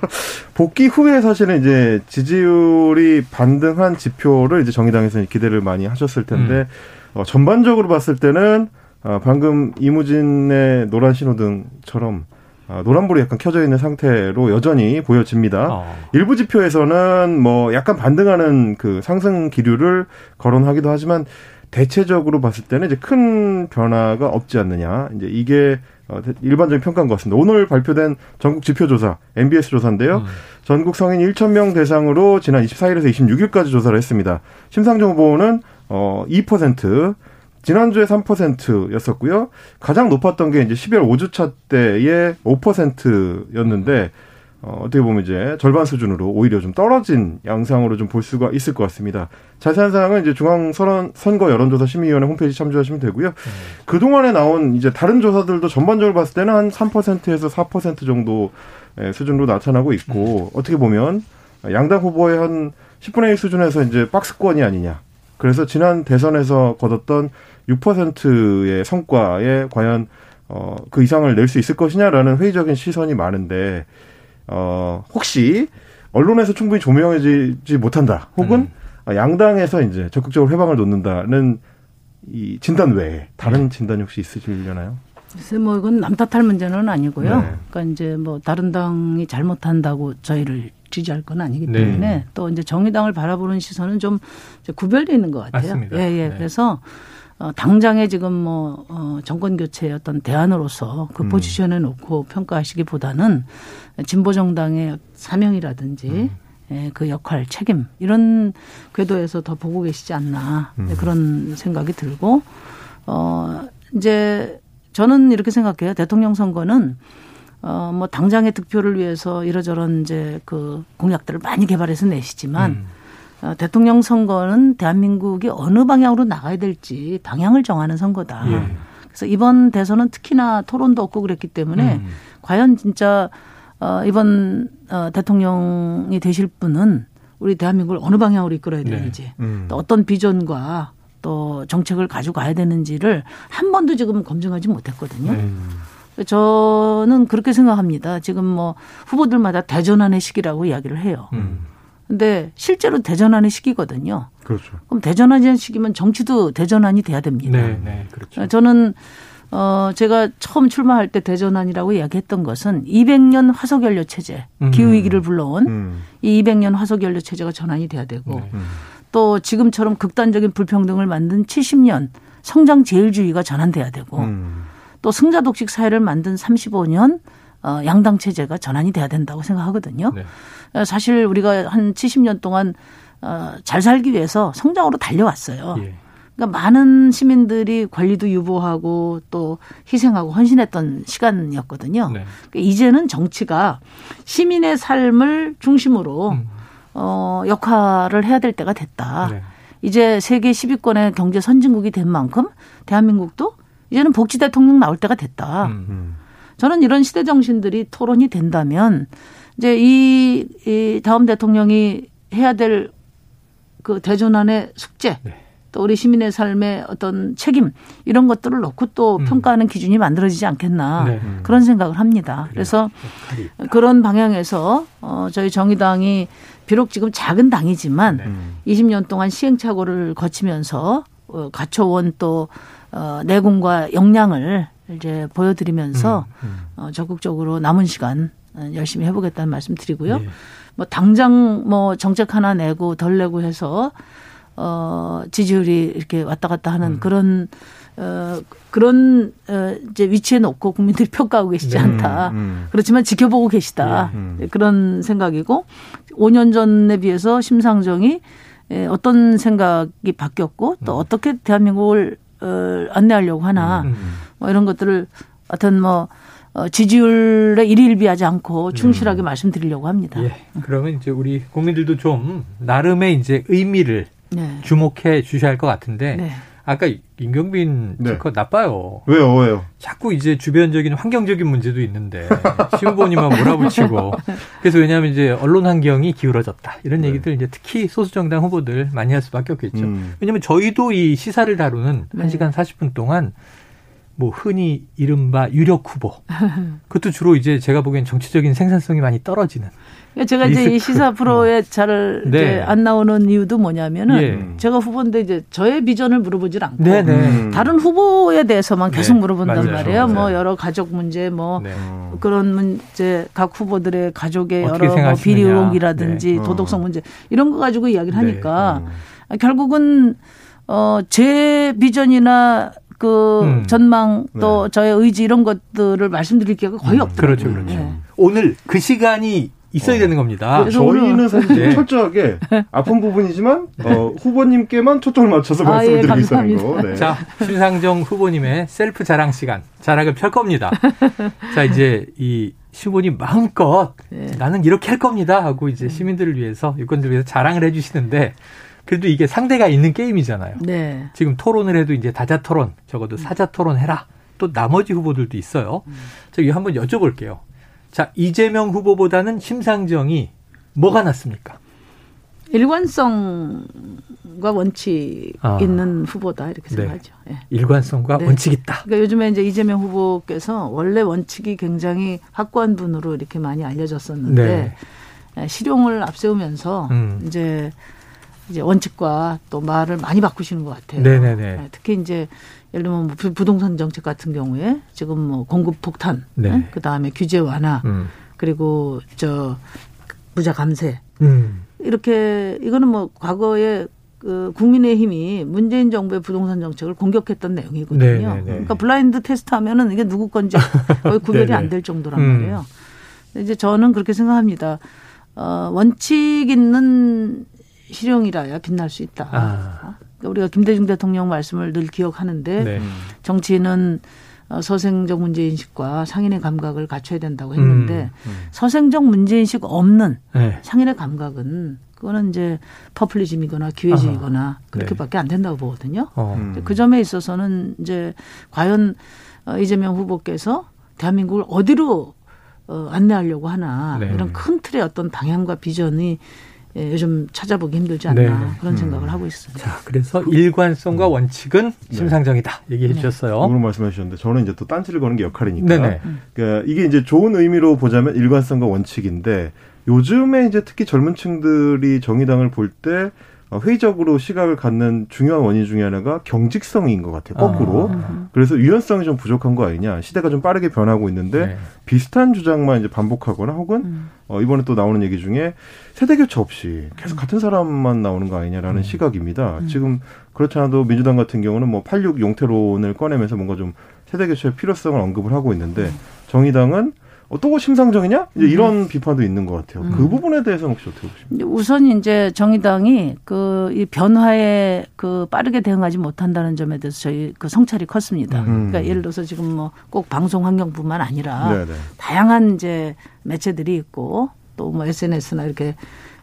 복귀 후에 사실은 이제 지지율이 반등한 지표를 이제 정의당에서 기대를 많이 하셨을 텐데 음. 어, 전반적으로 봤을 때는 어, 방금 이무진의 노란 신호등처럼 어, 노란불이 약간 켜져 있는 상태로 여전히 보여집니다. 어. 일부 지표에서는 뭐 약간 반등하는 그 상승 기류를 거론하기도 하지만 대체적으로 봤을 때는 이제 큰 변화가 없지 않느냐. 이제 이게 어, 일반적인 평가인 것 같습니다. 오늘 발표된 전국 지표조사, MBS 조사인데요. 음. 전국 성인 1,000명 대상으로 지난 24일에서 26일까지 조사를 했습니다. 심상정 후보는 어, 2%, 지난주에 3%였었고요. 가장 높았던 게 이제 12월 5주차 때의 5%였는데 어, 어떻게 보면 이제 절반 수준으로 오히려 좀 떨어진 양상으로 좀 볼 수가 있을 것 같습니다. 자세한 사항은 이제 중앙 선거 여론조사 심의위원회 홈페이지 참조하시면 되고요. 음. 그 동안에 나온 이제 다른 조사들도 전반적으로 봤을 때는 한 3%에서 4% 정도 수준으로 나타나고 있고 음. 어떻게 보면 양당 후보의 한 10분의 1 수준에서 이제 박스권이 아니냐. 그래서 지난 대선에서 거뒀던 6%의 성과에 과연 어, 그 이상을 낼 수 있을 것이냐라는 회의적인 시선이 많은데 어, 혹시 언론에서 충분히 조명해지지 못한다. 혹은 음. 양당에서 이제 적극적으로 해방을 놓는다는 이 진단 외에 다른 음. 진단이 혹시 있으시려나요? 글쎄 뭐 이건 남 탓할 문제는 아니고요. 네. 그러니까 이제 뭐 다른 당이 잘못한다고 저희를 지지할 건 아니기 네. 때문에 네. 또 이제 정의당을 바라보는 시선은 좀 구별되어 있는 것 같아요. 맞습니다. 예, 예. 네. 그래서 어, 당장에 지금 뭐, 어, 정권 교체의 어떤 대안으로서 그 음. 포지션에 놓고 평가하시기보다는 진보정당의 사명이라든지 음. 예, 그 역할, 책임, 이런 궤도에서 더 보고 계시지 않나. 음. 그런 생각이 들고, 어, 이제 저는 이렇게 생각해요. 대통령 선거는 어, 뭐 당장의 득표를 위해서 이러저런 이제 그 공약들을 많이 개발해서 내시지만 음. 어, 대통령 선거는 대한민국이 어느 방향으로 나가야 될지 방향을 정하는 선거다. 예. 그래서 이번 대선은 특히나 토론도 없고 그랬기 때문에 음. 과연 진짜 어, 이번 어, 대통령이 되실 분은 우리 대한민국을 어느 방향으로 이끌어야 네. 되는지 네. 음. 또 어떤 비전과 또 정책을 가지고 가야 되는지를 한 번도 지금 검증하지 못했거든요. 음. 저는 그렇게 생각합니다. 지금 뭐 후보들마다 대전환의 시기라고 이야기를 해요. 음. 근데 실제로 대전환의 시기거든요. 그렇죠. 그럼 대전환의 시기면 정치도 대전환이 돼야 됩니다. 네, 네, 그렇죠. 저는 어 제가 처음 출마할 때 대전환이라고 이야기했던 것은 200년 화석 연료 체제, 음. 기후 위기를 불러온 음. 이 200년 화석 연료 체제가 전환이 돼야 되고 네. 음. 또 지금처럼 극단적인 불평등을 만든 70년 성장 제일주의가 전환돼야 되고 음. 또 승자 독식 사회를 만든 35년 어, 양당 체제가 전환이 돼야 된다고 생각하거든요. 네. 어, 사실 우리가 한 70년 동안 어, 잘 살기 위해서 성장으로 달려왔어요. 예. 그러니까 많은 시민들이 권리도 유보하고 또 희생하고 헌신했던 시간이었거든요. 네. 그러니까 이제는 정치가 시민의 삶을 중심으로 음. 어, 역할을 해야 될 때가 됐다. 네. 이제 세계 10위권의 경제 선진국이 된 만큼 대한민국도 이제는 복지 대통령 나올 때가 됐다. 음. 음. 저는 이런 시대 정신들이 토론이 된다면 이제 이, 이 다음 대통령이 해야 될 그 대전환의 숙제 네. 또 우리 시민의 삶의 어떤 책임 이런 것들을 놓고 또 음. 평가하는 기준이 만들어지지 않겠나 네. 그런 생각을 합니다. 그래서 그런 방향에서 어 저희 정의당이 비록 지금 작은 당이지만 네. 20년 동안 시행착오를 거치면서 어 갖춰온 또 어, 내공과 역량을 이제 보여드리면서 음, 음. 어, 적극적으로 남은 시간 어, 열심히 해보겠다는 말씀 드리고요. 네. 뭐 당장 뭐 정책 하나 내고 덜 내고 해서 어 지지율이 이렇게 왔다 갔다 하는 음. 그런 어 그런 어 이제 위치에 놓고 국민들이 평가하고 계시지 네. 않다. 음, 음. 그렇지만 지켜보고 계시다. 네. 음. 그런 생각이고 5년 전에 비해서 심상정이 어떤 생각이 바뀌었고 또 음. 어떻게 대한민국을 어, 안내하려고 하나 음. 뭐 이런 것들을 어떤 뭐 어, 지지율에 일일비하지 않고 충실하게 음. 말씀드리려고 합니다. 예. 그러면 이제 우리 국민들도 좀 나름의 이제 의미를 네. 주목해 주셔야 할 것 같은데 네. 아까 임경빈 네. 그 나빠요. 왜요, 왜요? 자꾸 이제 주변적인 환경적인 문제도 있는데 시후보님만 몰아붙이고 그래서 왜냐하면 이제 언론 환경이 기울어졌다 이런 네. 얘기들 이제 특히 소수 정당 후보들 많이 할 수밖에 없겠죠. 음. 왜냐하면 저희도 이 시사를 다루는 네. 1 시간 40분 동안 뭐 흔히 이른바 유력 후보 그것도 주로 이제 제가 보기엔 정치적인 생산성이 많이 떨어지는 그러니까 제가 이제 이 시사 프로에 잘안 네. 나오는 이유도 뭐냐면은 예. 제가 후보인데 이제 저의 비전을 물어보질 않고 네, 네. 음. 다른 후보에 대해서만 네. 계속 물어본단 맞아요. 말이에요. 뭐 네. 여러 가족 문제 뭐 네. 그런 문제 각 후보들의 가족의 여러 뭐 비리 의혹이라든지 도덕성 문제 이런 거 가지고 이야기를 하니까 음. 결국은 어 제 비전이나 그 음. 전망 또 저의 의지 이런 것들을 말씀드릴 기회가 거의 음. 없더라고요. 그렇죠, 그렇죠. 오늘 그 시간이 있어야 어. 되는 겁니다. 저희는 사실 네. 철저하게 아픈 부분이지만 어, 후보님께만 초점을 맞춰서 아, 예, 말씀드리고 있는 거. 네. 자, 신상정 후보님의 셀프 자랑 시간 자랑을 펼 겁니다. 자, 이제 이 후보님 마음껏 네. 나는 이렇게 할 겁니다 하고 이제 시민들을 위해서 유권들을 위해서 자랑을 해주시는데 그래도 이게 상대가 있는 게임이잖아요. 네. 지금 토론을 해도 이제 다자 토론, 적어도 사자 토론 해라. 또 나머지 후보들도 있어요. 음. 저기 한번 여쭤볼게요. 자, 이재명 후보보다는 심상정이 뭐가 낫습니까? 일관성과 원칙 아. 있는 후보다 이렇게 네. 생각하죠. 네. 일관성과 네. 원칙 있다. 그러니까 요즘에 이제 이재명 후보께서 원래 원칙이 굉장히 확고한 분으로 이렇게 많이 알려졌었는데 네. 실용을 앞세우면서 음. 이제 이제 원칙과 또 말을 많이 바꾸시는 것 같아요. 네네네. 네, 특히 이제 예를 들면 뭐 부동산 정책 같은 경우에 지금 뭐 공급 폭탄, 네. 그 다음에 규제 완화, 음. 그리고 저 부자 감세 음. 이렇게 이거는 뭐 과거에 그 국민의힘이 문재인 정부의 부동산 정책을 공격했던 내용이거든요. 네네네. 그러니까 블라인드 테스트 하면은 이게 누구 건지 거의 구별이 안 될 정도란 음. 말이에요. 이제 저는 그렇게 생각합니다. 어, 원칙 있는 실용이라야 빛날 수 있다. 아. 그러니까 우리가 김대중 대통령 말씀을 늘 기억하는데 네. 정치는 어, 서생적 문제인식과 상인의 감각을 갖춰야 된다고 했는데 음, 음. 서생적 문제인식 없는 네. 상인의 감각은 그거는 이제 퍼플리즘이거나 기회주의거나 아하. 그렇게밖에 네. 안 된다고 보거든요. 어. 음. 그 점에 있어서는 이제 과연 어, 이재명 후보께서 대한민국을 어디로 어, 안내하려고 하나 네. 이런 큰 틀의 어떤 방향과 비전이 예, 요즘 찾아보기 힘들지 않나 네. 그런 음. 생각을 음. 하고 있습니다. 자, 그래서 일관성과 음. 원칙은 네. 심상정이다 얘기해 네. 주셨어요. 그런 말씀해 주셨는데 저는 이제 또 딴지를 거는 게 역할이니까. 네네. 그러니까 이게 이제 좋은 의미로 보자면 일관성과 원칙인데 요즘에 이제 특히 젊은 층들이 정의당을 볼때 어, 회의적으로 시각을 갖는 중요한 원인 중에 하나가 경직성인 것 같아요. 거꾸로. 아. 그래서 유연성이 좀 부족한 거 아니냐. 시대가 좀 빠르게 변하고 있는데 네. 비슷한 주장만 이제 반복하거나 혹은 음. 어, 이번에 또 나오는 얘기 중에 세대 교체 없이 계속 음. 같은 사람만 나오는 거 아니냐라는 음. 시각입니다. 음. 지금 그렇지 않아도 민주당 같은 경우는 뭐 86 용태론을 꺼내면서 뭔가 좀 세대 교체의 필요성을 언급을 하고 있는데 음. 정의당은 어, 또 심상정이냐? 이제 음. 이런 비판도 있는 것 같아요. 음. 그 부분에 대해서는 혹시 어떻게 보십니까? 우선 이제 정의당이 그 이 변화에 그 빠르게 대응하지 못한다는 점에 대해서 저희 그 성찰이 컸습니다. 음. 그러니까 예를 들어서 지금 뭐 꼭 방송 환경뿐만 아니라 네네. 다양한 이제 매체들이 있고 또 뭐 SNS나 이렇게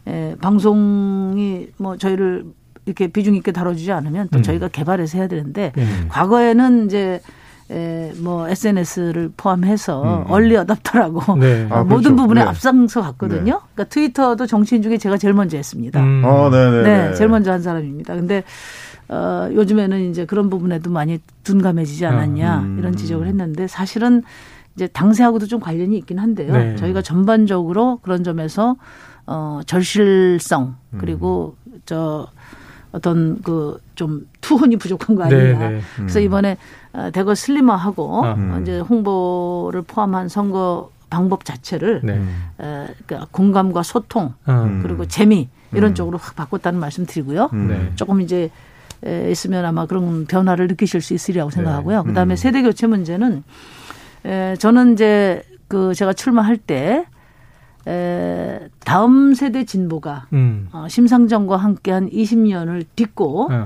에, 방송이 뭐 저희를 이렇게 비중 있게 다뤄주지 않으면 또 음. 저희가 개발해서 해야 되는데 음. 과거에는 이제 에, 뭐 SNS를 포함해서 음. 얼리 어답터라고 네. 아, 모든 그렇죠. 부분에 네. 앞장서 갔거든요. 네. 그러니까 트위터도 정치인 중에 제가 제일 먼저 했습니다. 음. 아, 네, 네, 제일 먼저 한 사람입니다. 근데 어, 요즘에는 이제 그런 부분에도 많이 둔감해지지 않았냐 음. 이런 지적을 했는데 사실은 이제 당세하고도 좀 관련이 있긴 한데요. 네. 저희가 전반적으로 그런 점에서 어, 절실성 그리고 음. 저 어떤 그 좀 투혼이 부족한 거 아니냐. 네, 네. 음. 그래서 이번에 어, 대거 슬림화하고 아, 음. 이제 홍보를 포함한 선거 방법 자체를 네. 에, 그러니까 공감과 소통 음. 그리고 재미 이런 음. 쪽으로 확 바꿨다는 말씀 드리고요. 음. 네. 조금 이제 에, 있으면 아마 그런 변화를 느끼실 수 있으리라고 생각하고요. 네. 그다음에 음. 세대 교체 문제는 에, 저는 이제 그 제가 출마할 때 에, 다음 세대 진보가 음. 어, 심상정과 함께한 20년을 딛고 네.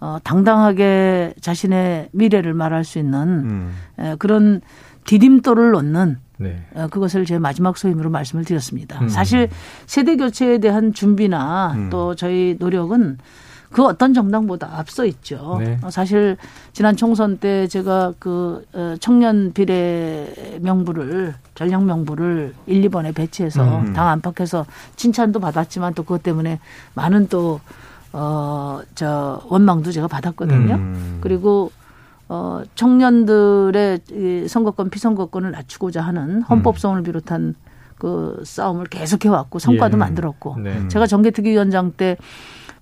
어, 당당하게 자신의 미래를 말할 수 있는 음. 에, 그런 디딤돌을 놓는 네. 어, 그것을 제 마지막 소임으로 말씀을 드렸습니다. 음. 사실 세대 교체에 대한 준비나 음. 또 저희 노력은 그 어떤 정당보다 앞서 있죠. 네. 어, 사실 지난 총선 때 제가 그 어, 청년 비례 명부를 전략 명부를 1, 2번에 배치해서 음. 당 안팎에서 칭찬도 받았지만 또 그것 때문에 많은 또 어, 저, 원망도 제가 받았거든요. 음. 그리고, 어, 청년들의 이 선거권, 피선거권을 낮추고자 하는 헌법성을 비롯한 그 싸움을 계속해왔고 성과도 예. 만들었고. 네. 제가 정계특위위원장 때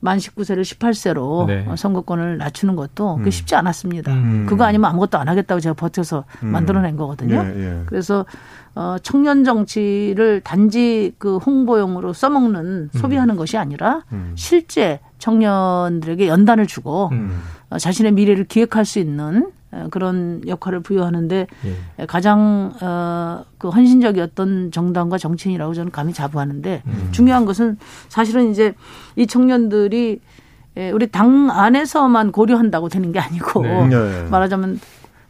만 19세를 18세로 네. 선거권을 낮추는 것도 그 쉽지 않았습니다. 음. 그거 아니면 아무것도 안 하겠다고 제가 버텨서 음. 만들어낸 거거든요. 예, 예. 그래서 어, 청년 정치를 단지 그 홍보용으로 써먹는 음. 소비하는 것이 아니라 음. 실제 청년들에게 연단을 주고 음. 어, 자신의 미래를 기획할 수 있는 어, 그런 역할을 부여하는데 예. 가장 어, 그 헌신적이었던 정당과 정치인이라고 저는 감히 자부하는데 음. 중요한 것은 사실은 이제 이 청년들이 예, 우리 당 안에서만 고려한다고 되는 게 아니고 네. 네. 말하자면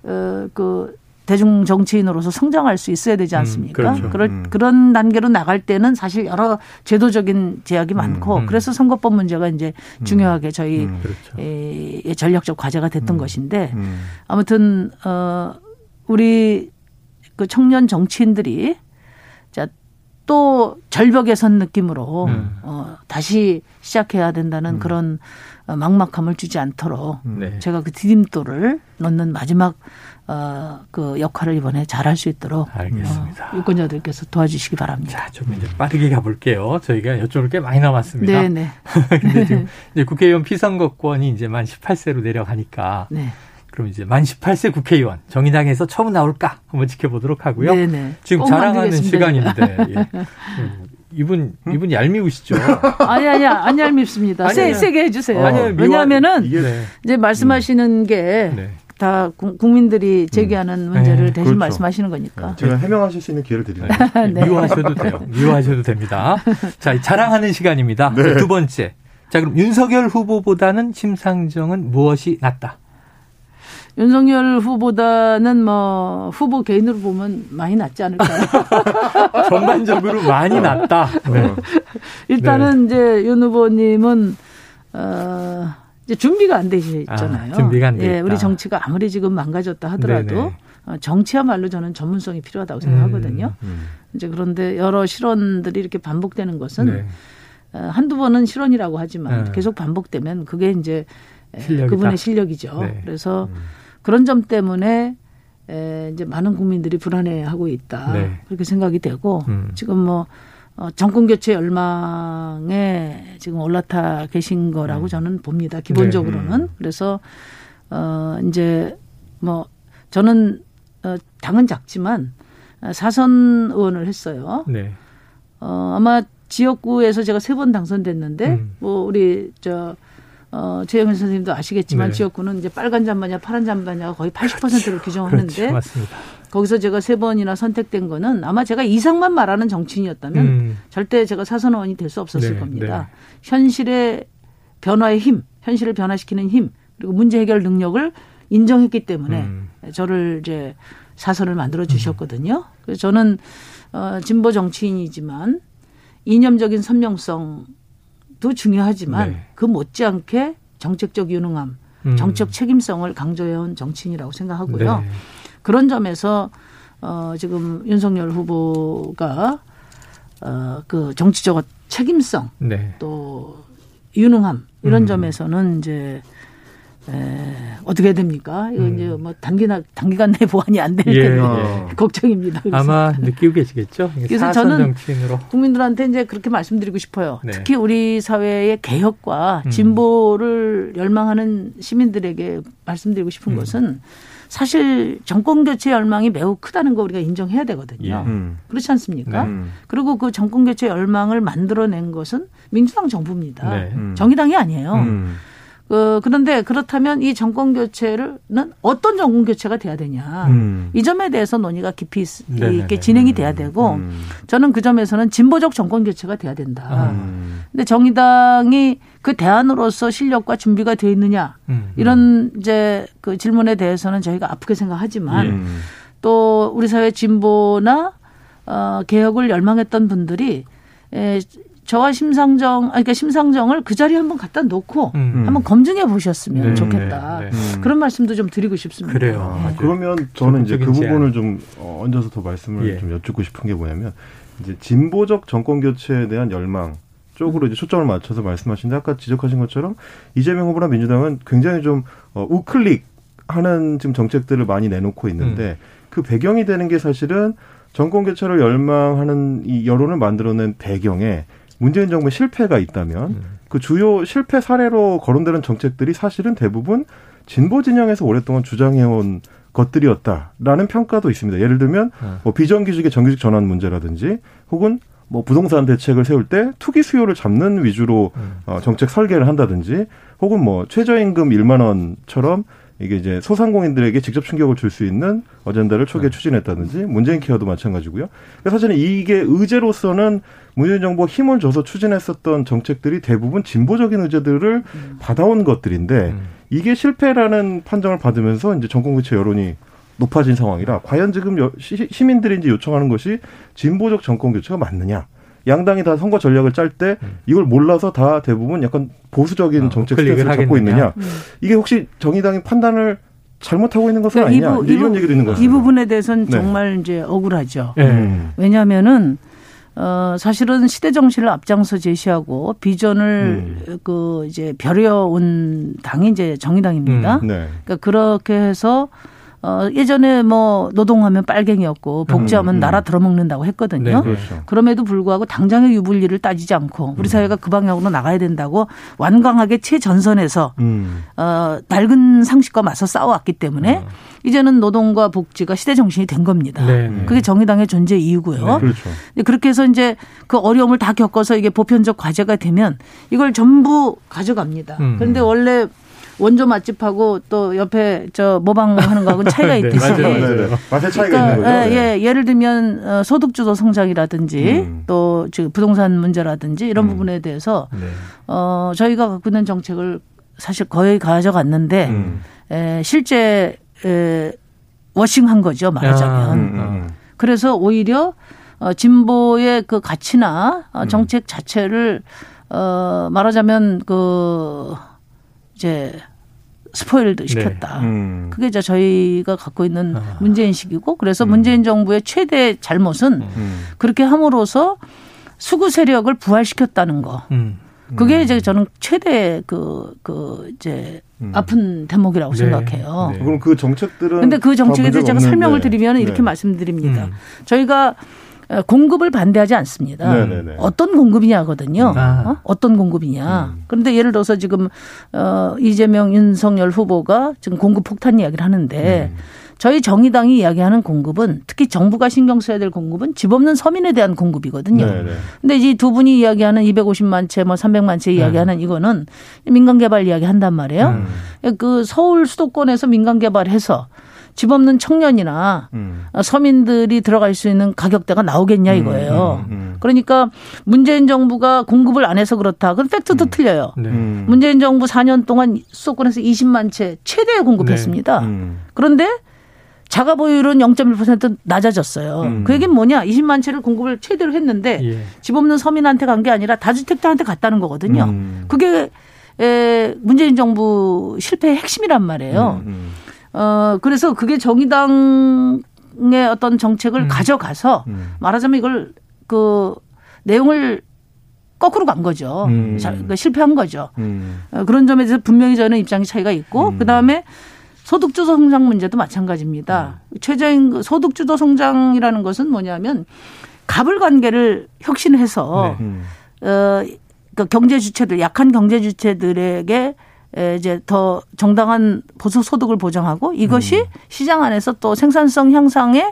어 그 대중 정치인으로서 성장할 수 있어야 되지 음, 않습니까? 음, 그렇죠. 그런 음. 그런 단계로 나갈 때는 사실 여러 제도적인 제약이 많고 음, 음. 그래서 선거법 문제가 이제 음. 중요하게 저희 그렇죠. 에, 전략적 과제가 됐던 것인데 아무튼 어 우리 그 청년 정치인들이 자 또 절벽에 선 느낌으로 어 다시 시작해야 된다는 그런 어, 막막함을 주지 않도록 네. 제가 그 디딤돌을 넣는 마지막 어, 그 역할을 이번에 잘할 수 있도록 알겠습니다. 어, 유권자들께서 도와주시기 바랍니다. 자, 좀 이제 빠르게 가볼게요. 저희가 여쭤볼 게 많이 남았습니다. 네네. 네. 근데 지금 이제 국회의원 피선거권이 이제 만 18세로 내려가니까 네. 그럼 이제 만 18세 국회의원 정의당에서 처음 나올까 한번 지켜보도록 하고요. 네네. 네. 지금 자랑하는 시간인데 예. 이분 이분 얄미우시죠? 아니 아니야 안 얄밉습니다. 세, 세게 해주세요. 아니, 왜냐하면은 네. 이제 말씀하시는 게 네. 다 국민들이 제기하는 음. 문제를 네. 대신 그렇죠. 말씀하시는 거니까. 네. 제가 해명하실 수 있는 기회를 드립니다. 네. 네. 미워하셔도 돼요. 미워하셔도 됩니다. 자, 자랑하는 시간입니다. 네. 두 번째. 자, 그럼 윤석열 후보보다는 심상정은 무엇이 낫다? 윤석열 후보다는 뭐 후보 개인으로 보면 많이 낫지 않을까요? 전반적으로 많이 낫다. 네. 일단은 이제 윤 후보님은 어 이제 준비가 안 되시잖아요. 아, 준비가 안 돼. 예, 우리 정치가 아무리 지금 망가졌다 하더라도 네네. 어, 정치야말로 저는 전문성이 필요하다고 생각하거든요. 음, 음. 이제 그런데 여러 실언들이 이렇게 반복되는 것은 네. 어, 한두 번은 실언이라고 하지만 네. 계속 반복되면 그게 이제 실력이다. 그분의 실력이죠. 네. 그래서 음. 그런 점 때문에 에, 이제 많은 국민들이 불안해하고 있다. 네. 그렇게 생각이 되고 음. 지금 뭐 어, 정권 교체 열망에 지금 올라타 계신 거라고 음. 저는 봅니다. 기본적으로는. 네. 그래서 어 이제 뭐 저는 어 당은 작지만 사선 의원을 했어요. 네. 어 아마 지역구에서 제가 세 번 당선됐는데 음. 뭐 우리 저 어, 최영현 선생님도 아시겠지만 네. 지역구는 이제 빨간 잠바냐 파란 잠바냐가 거의 80%를 그렇죠. 규정하는데 그렇죠. 맞습니다. 거기서 제가 세 번이나 선택된 거는 아마 제가 이상만 말하는 정치인이었다면 음. 절대 제가 사선 의원이 될 수 없었을 네, 겁니다. 네. 현실의 변화의 힘, 현실을 변화시키는 힘, 그리고 문제 해결 능력을 인정했기 때문에 음. 저를 이제 사선을 만들어 주셨거든요. 그래서 저는 어 진보 정치인이지만 이념적인 선명성 도 중요하지만 네. 그 못지않게 정책적 유능함, 음. 정책 책임성을 강조해온 정치인이라고 생각하고요. 네. 그런 점에서 어 지금 윤석열 후보가 어 그 정치적 책임성 네. 또 유능함 이런 음. 점에서는 이제 에, 어떻게 됩니까? 이거 음. 이제 뭐 단기나 단기간 내 보완이 안될 예, 텐데 예. 걱정입니다. 그래서. 아마 느끼고 계시겠죠. 그래서 저는 정치인으로. 국민들한테 이제 그렇게 말씀드리고 싶어요. 네. 특히 우리 사회의 개혁과 음. 진보를 열망하는 시민들에게 말씀드리고 싶은 음. 것은 사실 정권 교체 열망이 매우 크다는 거 우리가 인정해야 되거든요. 예. 음. 그렇지 않습니까? 네. 그리고 그 정권 교체 열망을 만들어낸 것은 민주당 정부입니다. 네. 음. 정의당이 아니에요. 음. 그, 그런데 그렇다면 이 정권 교체는 어떤 정권 교체가 돼야 되냐. 음. 이 점에 대해서 논의가 깊이 있게 진행이 돼야 되고 음. 저는 그 점에서는 진보적 정권 교체가 돼야 된다. 음. 근데 정의당이 그 대안으로서 실력과 준비가 되어 있느냐. 음. 이런 이제 그 질문에 대해서는 저희가 아프게 생각하지만 예. 또 우리 사회 진보나 어, 개혁을 열망했던 분들이 에, 저와 심상정, 아 그러니까 심상정을 그 자리에 한번 갖다 놓고 음. 한번 검증해 보셨으면 네, 좋겠다. 네, 네. 그런 말씀도 좀 드리고 싶습니다. 그래요. 아, 그러면 저는 이제 그 부분을 좀 어, 얹어서 더 말씀을 예. 좀 여쭙고 싶은 게 뭐냐면 이제 진보적 정권 교체에 대한 열망 쪽으로 이제 초점을 맞춰서 말씀하신데 아까 지적하신 것처럼 이재명 후보나 민주당은 굉장히 좀 어, 우클릭 하는 지금 정책들을 많이 내놓고 있는데 음. 그 배경이 되는 게 사실은 정권 교체를 열망하는 이 여론을 만들어낸 배경에 문재인 정부의 실패가 있다면 음. 그 주요 실패 사례로 거론되는 정책들이 사실은 대부분 진보 진영에서 오랫동안 주장해온 것들이었다라는 평가도 있습니다. 예를 들면 음. 뭐 비정규직의 정규직 전환 문제라든지 혹은 뭐 부동산 대책을 세울 때 투기 수요를 잡는 위주로 음. 어, 정책 설계를 한다든지 혹은 뭐 최저임금 1만 원처럼 이게 이제 소상공인들에게 직접 충격을 줄 수 있는 어젠다를 초기에 네. 추진했다든지 문재인 케어도 마찬가지고요. 사실은 이게 의제로서는 문재인 정부가 힘을 줘서 추진했었던 정책들이 대부분 진보적인 의제들을 음. 받아온 것들인데 음. 이게 실패라는 판정을 받으면서 이제 정권 교체 여론이 높아진 상황이라 과연 지금 시민들이 이제 요청하는 것이 진보적 정권 교체가 맞느냐? 양당이 다 선거 전략을 짤때 음. 이걸 몰라서 다 대부분 약간 보수적인 어, 정책 스탠스를 잡고 있느냐. 음. 이게 혹시 정의당이 판단을 잘못하고 있는 것은 그러니까 아니냐. 이, 부, 이런 얘기도 있는 것같습이 부분에 대해서는 네. 정말 이제 억울하죠. 네. 왜냐하면은 어, 사실은 시대 정신을 앞장서 제시하고 비전을 음. 그 이제 벼려온 당이 이제 정의당입니다. 음. 네. 그러니까 그렇게 해서 어, 예전에 뭐 노동하면 빨갱이였고 복지하면 음, 음. 나라 들어먹는다고 했거든요. 네, 그렇죠. 그럼에도 불구하고 당장의 유불리를 따지지 않고 우리 음. 사회가 그 방향으로 나가야 된다고 완강하게 최전선에서 음. 어, 낡은 상식과 맞서 싸워왔기 때문에 음. 이제는 노동과 복지가 시대 정신이 된 겁니다. 네, 네. 그게 정의당의 존재 이유고요. 네, 그렇죠. 그렇게 해서 이제 그 어려움을 다 겪어서 이게 보편적 과제가 되면 이걸 전부 가져갑니다. 음. 그런데 원래 원조 맛집하고 또 옆에 저 모방하는 거하고는 차이가 네, 있듯이. 네, 네, 맛의 차이가 그러니까, 있는 거죠. 예, 예, 예를 들면 어, 소득주도 성장이라든지 음. 또 지금 부동산 문제라든지 이런 음. 부분에 대해서 네. 어, 저희가 갖고 있는 정책을 사실 거의 가져갔는데 음. 에, 실제 에, 워싱한 거죠 말하자면. 아, 음, 음, 음. 그래서 오히려 어, 진보의 그 가치나 어, 정책 자체를 어, 말하자면 그 이제 스포일드 네. 시켰다. 네. 음. 그게 이제 저희가 갖고 있는 아. 문제인식이고 그래서 음. 문재인 정부의 최대 잘못은 음. 그렇게 함으로써 수구 세력을 부활시켰다는 거. 음. 그게 이제 저는 최대 그, 그, 이제 음. 아픈 대목이라고 네. 생각해요. 네. 그럼 그 정책들은. 근데 그 정책에 대해서 제가 설명을 드리면 이렇게 네. 말씀드립니다. 음. 저희가 어, 공급을 반대하지 않습니다. 네네네. 어떤 공급이냐거든요. 아. 어? 떤 공급이냐. 음. 그런데 예를 들어서 지금 어 이재명 윤석열 후보가 지금 공급 폭탄 이야기를 하는데 음. 저희 정의당이 이야기하는 공급은 특히 정부가 신경 써야 될 공급은 집 없는 서민에 대한 공급이거든요. 네네. 근데 이 두 분이 이야기하는 250만 채, 뭐 300만 채 이야기하는 네. 이거는 민간 개발 이야기 한단 말이에요. 음. 그 서울 수도권에서 민간 개발해서 집 없는 청년이나 음. 서민들이 들어갈 수 있는 가격대가 나오겠냐 음, 이거예요. 음, 음, 그러니까 문재인 정부가 공급을 안 해서 그렇다. 그건 팩트도 음. 틀려요. 네. 문재인 정부 4년 동안 수도권에서 20만 채 최대 공급했습니다. 네. 그런데 자가 보유율은 0.1% 낮아졌어요. 음. 그 얘기는 뭐냐? 20만 채를 공급을 최대로 했는데 예. 집 없는 서민한테 간 게 아니라 다주택자한테 갔다는 거거든요. 음. 그게 에 문재인 정부 실패의 핵심이란 말이에요. 음, 음. 어, 그래서 그게 정의당의 어떤 정책을 음. 가져가서 음. 말하자면 이걸 그 내용을 거꾸로 간 거죠. 음. 그러니까 실패한 거죠. 음. 어, 그런 점에 대해서 분명히 저는 입장이 차이가 있고 음. 그 다음에 소득주도 성장 문제도 마찬가지입니다. 음. 최저임금 소득주도 성장이라는 것은 뭐냐면 갑을 관계를 혁신해서 네. 어, 그 경제 주체들 약한 경제 주체들에게 이제 더 정당한 보수 소득을 보장하고 이것이 음. 시장 안에서 또 생산성 향상에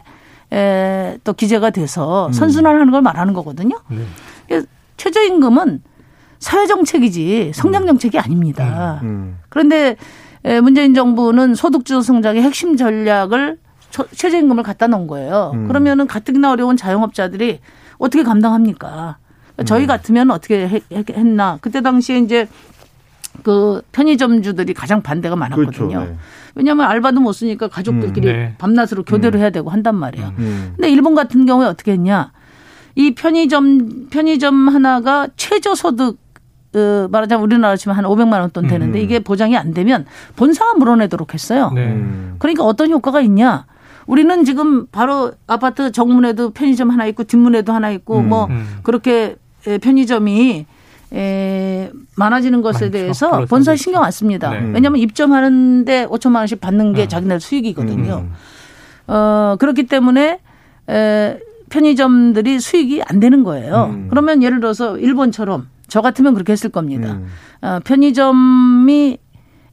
에, 또 기재가 돼서 음. 선순환하는 걸 말하는 거거든요. 네. 최저임금은 사회 정책이지 성장 정책이 아닙니다. 음. 음. 그런데 문재인 정부는 소득주도 성장의 핵심 전략을 최저임금을 갖다 놓은 거예요. 음. 그러면은 가뜩이나 어려운 자영업자들이 어떻게 감당합니까? 저희 음. 같으면 어떻게 했나? 그때 당시에 이제 그 편의점주들이 가장 반대가 많았거든요. 그렇죠. 네. 왜냐하면 알바도 못 쓰니까 가족들끼리 음, 네. 밤낮으로 교대를 음. 해야 되고 한단 말이에요. 음. 근데 일본 같은 경우에 어떻게 했냐? 이 편의점 편의점 하나가 최저 소득 어, 말하자면 우리나라 치면 한 500만 원 돈 되는데 음. 이게 보장이 안 되면 본사가 물어내도록 했어요. 네. 그러니까 어떤 효과가 있냐? 우리는 지금 바로 아파트 정문에도 편의점 하나 있고 뒷문에도 하나 있고 음. 뭐 음. 그렇게 편의점이 에, 많아지는 것에. 대해서 본사 신경 안 씁니다. 네. 왜냐하면 입점하는데 5천만 원씩 받는 게 네. 자기네 수익이거든요. 음. 어, 그렇기 때문에 에, 편의점들이 수익이 안 되는 거예요. 음. 그러면 예를 들어서 일본처럼 저 같으면 그렇게 했을 겁니다. 음. 어, 편의점이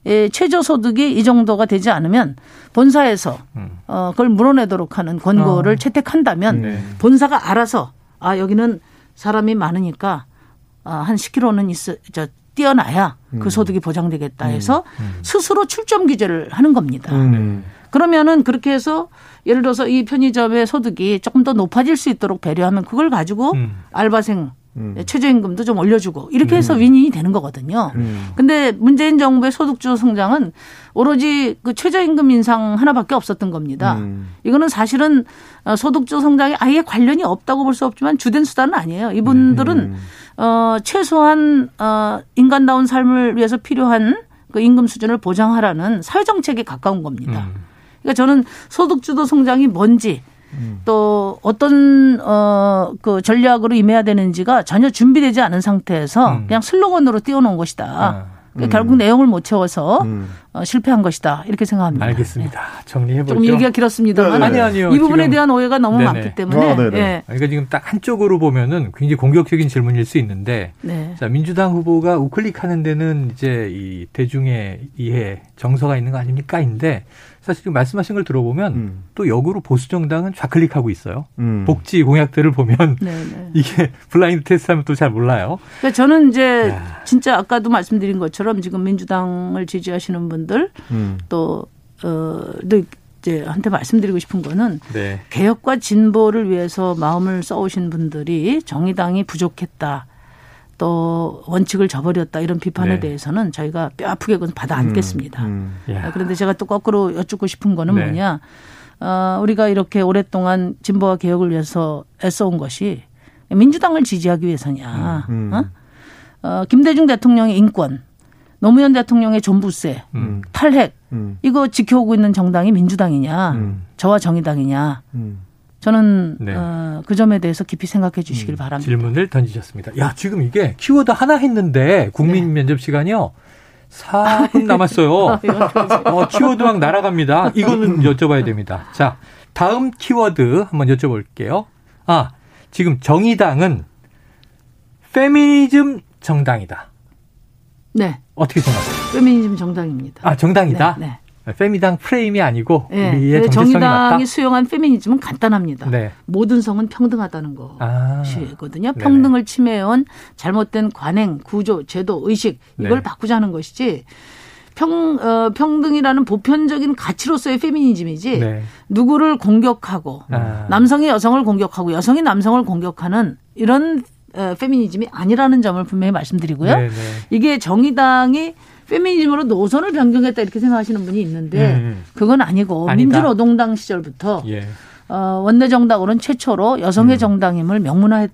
예, 최저 소득이 이 정도가 되지 않으면 본사에서 음. 어, 그걸 물어내도록 하는 권고를 어. 채택한다면 네. 본사가 알아서 아 여기는 사람이 많으니까 아, 한 10km는 있어 저 뛰어나야 그 음. 그 소득이 보장되겠다 해서 음. 음. 스스로 출점 규제를 하는 겁니다. 음. 그러면은 그렇게 해서 예를 들어서 이 편의점의 소득이 조금 더 높아질 수 있도록 배려하면 그걸 가지고 음. 알바생 음. 최저임금도 좀 올려주고 이렇게 해서 음. 윈윈이 되는 거거든요. 음. 근데 문재인 정부의 소득주 성장은 오로지 그 최저임금 인상 하나밖에 없었던 겁니다. 음. 이거는 사실은 어, 소득주 성장에 아예 관련이 없다고 볼 수 없지만 주된 수단은 아니에요. 이분들은 음. 어 최소한 어 인간다운 삶을 위해서 필요한 그 임금 수준을 보장하라는 사회 정책에 가까운 겁니다. 음. 그러니까 저는 소득주도 성장이 뭔지 음. 또 어떤 어그 전략으로 임해야 되는지가 전혀 준비되지 않은 상태에서 음. 그냥 슬로건으로 띄워놓은 것이다. 아. 음. 결국 내용을 못 채워서 음. 어, 실패한 것이다 이렇게 생각합니다. 알겠습니다. 네. 정리해 보죠. 좀 얘기가 길었습니다만 아니 아니요. 이 부분에 대한 오해가 너무 네네. 많기 때문에. 아, 네. 그러니까 지금 딱 한쪽으로 보면은 굉장히 공격적인 질문일 수 있는데, 네. 자 민주당 후보가 우클릭하는 데는 이제 이 대중의 이해 정서가 있는 거 아닙니까인데 사실 지금 말씀하신 걸 들어보면 음. 또 역으로 보수 정당은 좌클릭하고 있어요. 음. 복지 공약들을 보면 네네. 네. 이게 블라인드 테스트하면 또 잘 몰라요. 그러니까 저는 이제 야. 진짜 아까도 말씀드린 것처럼 지금 민주당을 지지하시는 분들 음. 또 어, 이제 한테 말씀드리고 싶은 거는 네. 개혁과 진보를 위해서 마음을 써오신 분들이 정의당이 부족했다. 또 원칙을 저버렸다 이런 비판에 네. 대해서는 저희가 뼈 아프게 그건 받아 안겠습니다. 음, 음. 그런데 제가 또 거꾸로 여쭙고 싶은 거는 네. 뭐냐. 어, 우리가 이렇게 오랫동안 진보와 개혁을 위해서 애써온 것이 민주당을 지지하기 위해서냐. 음, 음. 어? 어, 김대중 대통령의 인권, 노무현 대통령의 존부세, 음. 탈핵, 음. 이거 지켜오고 있는 정당이 민주당이냐, 저와 정의당이냐. 저는 네. 어, 그 점에 대해서 깊이 생각해 주시길 음, 바랍니다. 질문을 던지셨습니다. 야, 지금 이게 키워드 하나 했는데 국민 네. 면접 시간이요. 4분 남았어요. 아, 어, 키워드 막 날아갑니다. 이거는 여쭤봐야 됩니다. 자, 다음 키워드 한번 여쭤볼게요. 아, 지금 정의당은 페미니즘 정당이다. 네. 어떻게 생각하세요? 페미니즘 정당입니다. 아, 정당이다? 네. 네. 페미당 프레임이 아니고 네. 우리의 정의당이 맞다? 수용한 페미니즘은 간단합니다. 네. 모든 성은 평등하다는 것이거든요. 아. 평등을 침해해온 잘못된 관행, 구조, 제도, 의식 이걸 네. 바꾸자는 것이지 평, 어, 평등이라는 보편적인 가치로서의 페미니즘이지 네. 누구를 공격하고 아. 남성이 여성을 공격하고 여성이 남성을 공격하는 이런 어, 페미니즘이 아니라는 점을 분명히 말씀드리고요. 네네. 네. 이게 정의당이 페미니즘으로 노선을 변경했다 이렇게 생각하시는 분이 있는데 음. 그건 아니고 아니다. 민주노동당 시절부터 예. 어, 원내 정당으로는 최초로 여성의 음. 정당임을 명문화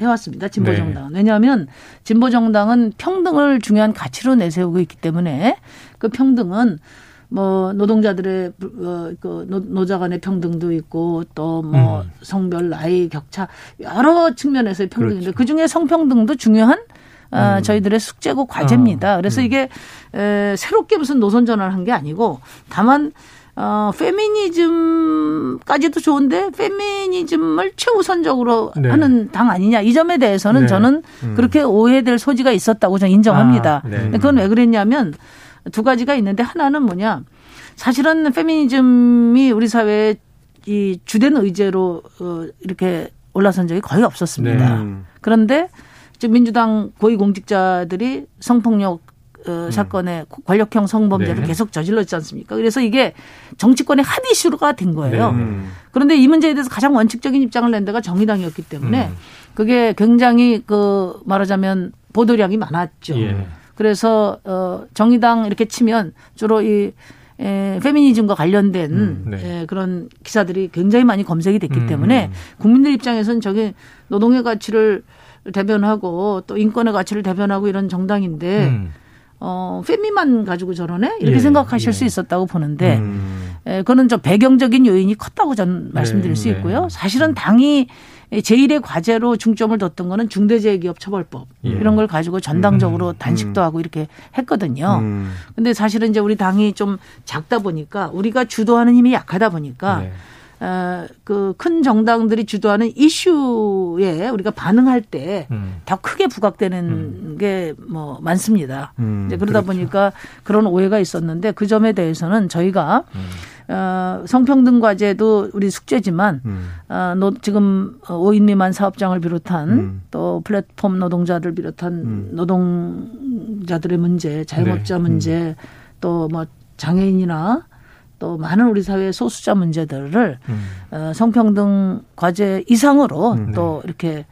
해왔습니다. 진보 정당은 네. 왜냐하면 진보 정당은 평등을 중요한 가치로 내세우고 있기 때문에 그 평등은 뭐 노동자들의 어, 그 노자 간의 평등도 있고 또뭐 음. 성별 나이 격차 여러 측면에서의 평등인데 그렇죠. 그 중에 성평등도 중요한 어, 음. 저희들의 숙제고 과제입니다. 어. 그래서 음. 이게 에, 새롭게 무슨 노선 전환을 한 게 아니고 다만 어, 페미니즘까지도 좋은데 페미니즘을 최우선적으로 네. 하는 당 아니냐 이 점에 대해서는 네. 저는 음. 그렇게 오해될 소지가 있었다고 저는 인정합니다. 아, 네. 그건 왜 그랬냐면 두 가지가 있는데 하나는 뭐냐 사실은 페미니즘이 우리 사회의 이 주된 의제로 어, 이렇게 올라선 적이 거의 없었습니다. 네. 그런데 지금 민주당 고위공직자들이 성폭력 어, 음. 사건의 권력형 성범죄를 네. 계속 저질렀지 않습니까? 그래서 이게 정치권의 핫 이슈가 된 거예요. 네. 그런데 이 문제에 대해서 가장 원칙적인 입장을 낸 데가 정의당이었기 때문에 음. 그게 굉장히 그 말하자면 보도량이 많았죠. 예. 그래서 어 정의당 이렇게 치면 주로 이 에, 페미니즘과 관련된 음, 네. 에, 그런 기사들이 굉장히 많이 검색이 됐기 음. 때문에 국민들 입장에서는 저게 노동의 가치를 대변하고 또 인권의 가치를 대변하고 이런 정당인데 음. 어, 페미만 가지고 저러네? 이렇게 예, 생각하실 예. 수 있었다고 보는데, 음. 에, 그거는 저 배경적인 요인이 컸다고 저는 말씀드릴 네, 수 있고요. 네. 사실은 당이 제1의 과제로 중점을 뒀던 거는 중대재해기업 처벌법 예. 이런 걸 가지고 전당적으로 음. 단식도 음. 하고 이렇게 했거든요. 음. 근데 사실은 이제 우리 당이 좀 작다 보니까 우리가 주도하는 힘이 약하다 보니까 네. 어, 그큰 정당들이 주도하는 이슈에 우리가 반응할 때더 음. 크게 부각되는 음. 게뭐 많습니다. 음, 이제 그러다 그렇죠. 보니까 그런 오해가 있었는데 그 점에 대해서는 저희가 음. 어, 성평등 과제도 우리 숙제지만 음. 어, 노, 지금 5인 미만 사업장을 비롯한 음. 또 플랫폼 노동자들 비롯한 노동자들의 문제, 자영업자 네. 문제 또 뭐 장애인이나 또 많은 우리 사회의 소수자 문제들을 음. 어, 성평등 과제 이상으로 음, 또 네. 이렇게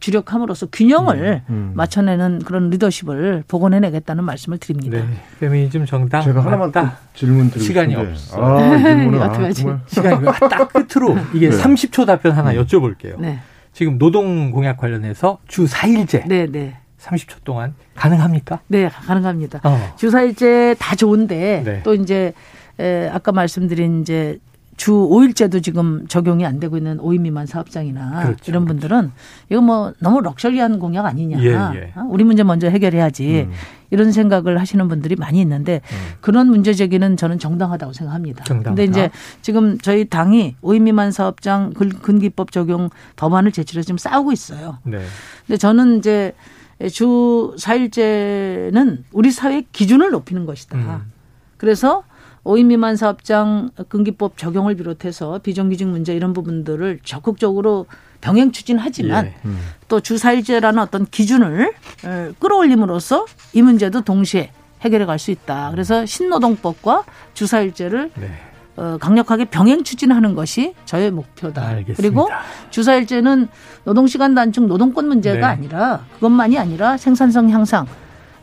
주력함으로써 균형을 음, 음. 맞춰내는 그런 리더십을 복원해내겠다는 말씀을 드립니다. 네. 페미니즘 정당 제가 하나만 질문 드리고 시간이 없어. 아, 질문을 아, 시간이 딱 끝으로 이게 네. 30초 답변 하나 음. 여쭤볼게요. 네. 지금 노동 공약 관련해서 주 4일제. 네, 네. 30초 동안 가능합니까? 네, 가능합니다. 어. 주 4일제 다 좋은데 네. 또 이제 에, 아까 말씀드린 이제 주 5일제도 지금 적용이 안 되고 있는 5인 미만 사업장이나 그렇죠, 이런 그렇죠. 분들은 이거 뭐 너무 럭셔리한 공약 아니냐. 예, 예. 어? 우리 문제 먼저 해결해야지. 음. 이런 생각을 하시는 분들이 많이 있는데 음. 그런 문제 제기는 저는 정당하다고 생각합니다. 정당하다. 근데 이제 지금 저희 당이 5인 미만 사업장 근기법 적용 법안을 제출해서 지금 싸우고 있어요. 네. 근데 저는 이제 주 4일제는 우리 사회의 기준을 높이는 것이다. 음. 그래서 5인 미만 사업장 근기법 적용을 비롯해서 비정규직 문제 이런 부분들을 적극적으로 병행 추진하지만 예. 음. 또 주사일제라는 어떤 기준을 끌어올림으로써 이 문제도 동시에 해결해 갈 수 있다. 그래서 신노동법과 주사일제를 네. 어, 강력하게 병행 추진하는 것이 저의 목표다. 알겠습니다. 그리고 주사일제는 노동시간 단축 노동권 문제가 네. 아니라 그것만이 아니라 생산성 향상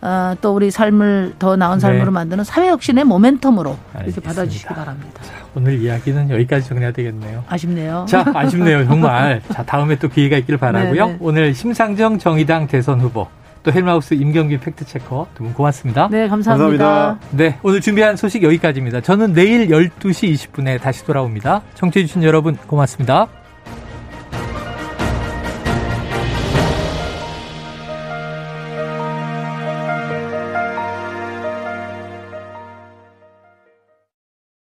어, 또 우리 삶을 더 나은 삶으로 네. 만드는 사회 혁신의 모멘텀으로 알겠습니다. 이렇게 받아주시기 바랍니다. 자, 오늘 이야기는 여기까지 정리해야 되겠네요. 아쉽네요. 자, 아쉽네요. 정말. 자, 다음에 또 기회가 있기를 바라고요. 네네. 네. 오늘 심상정 정의당 대선 후보 또 헬마우스 임경규 팩트체커 두 분 고맙습니다. 네, 감사합니다. 감사합니다. 네, 오늘 준비한 소식 여기까지입니다. 저는 내일 12시 20분에 다시 돌아옵니다. 청취해주신 여러분 고맙습니다.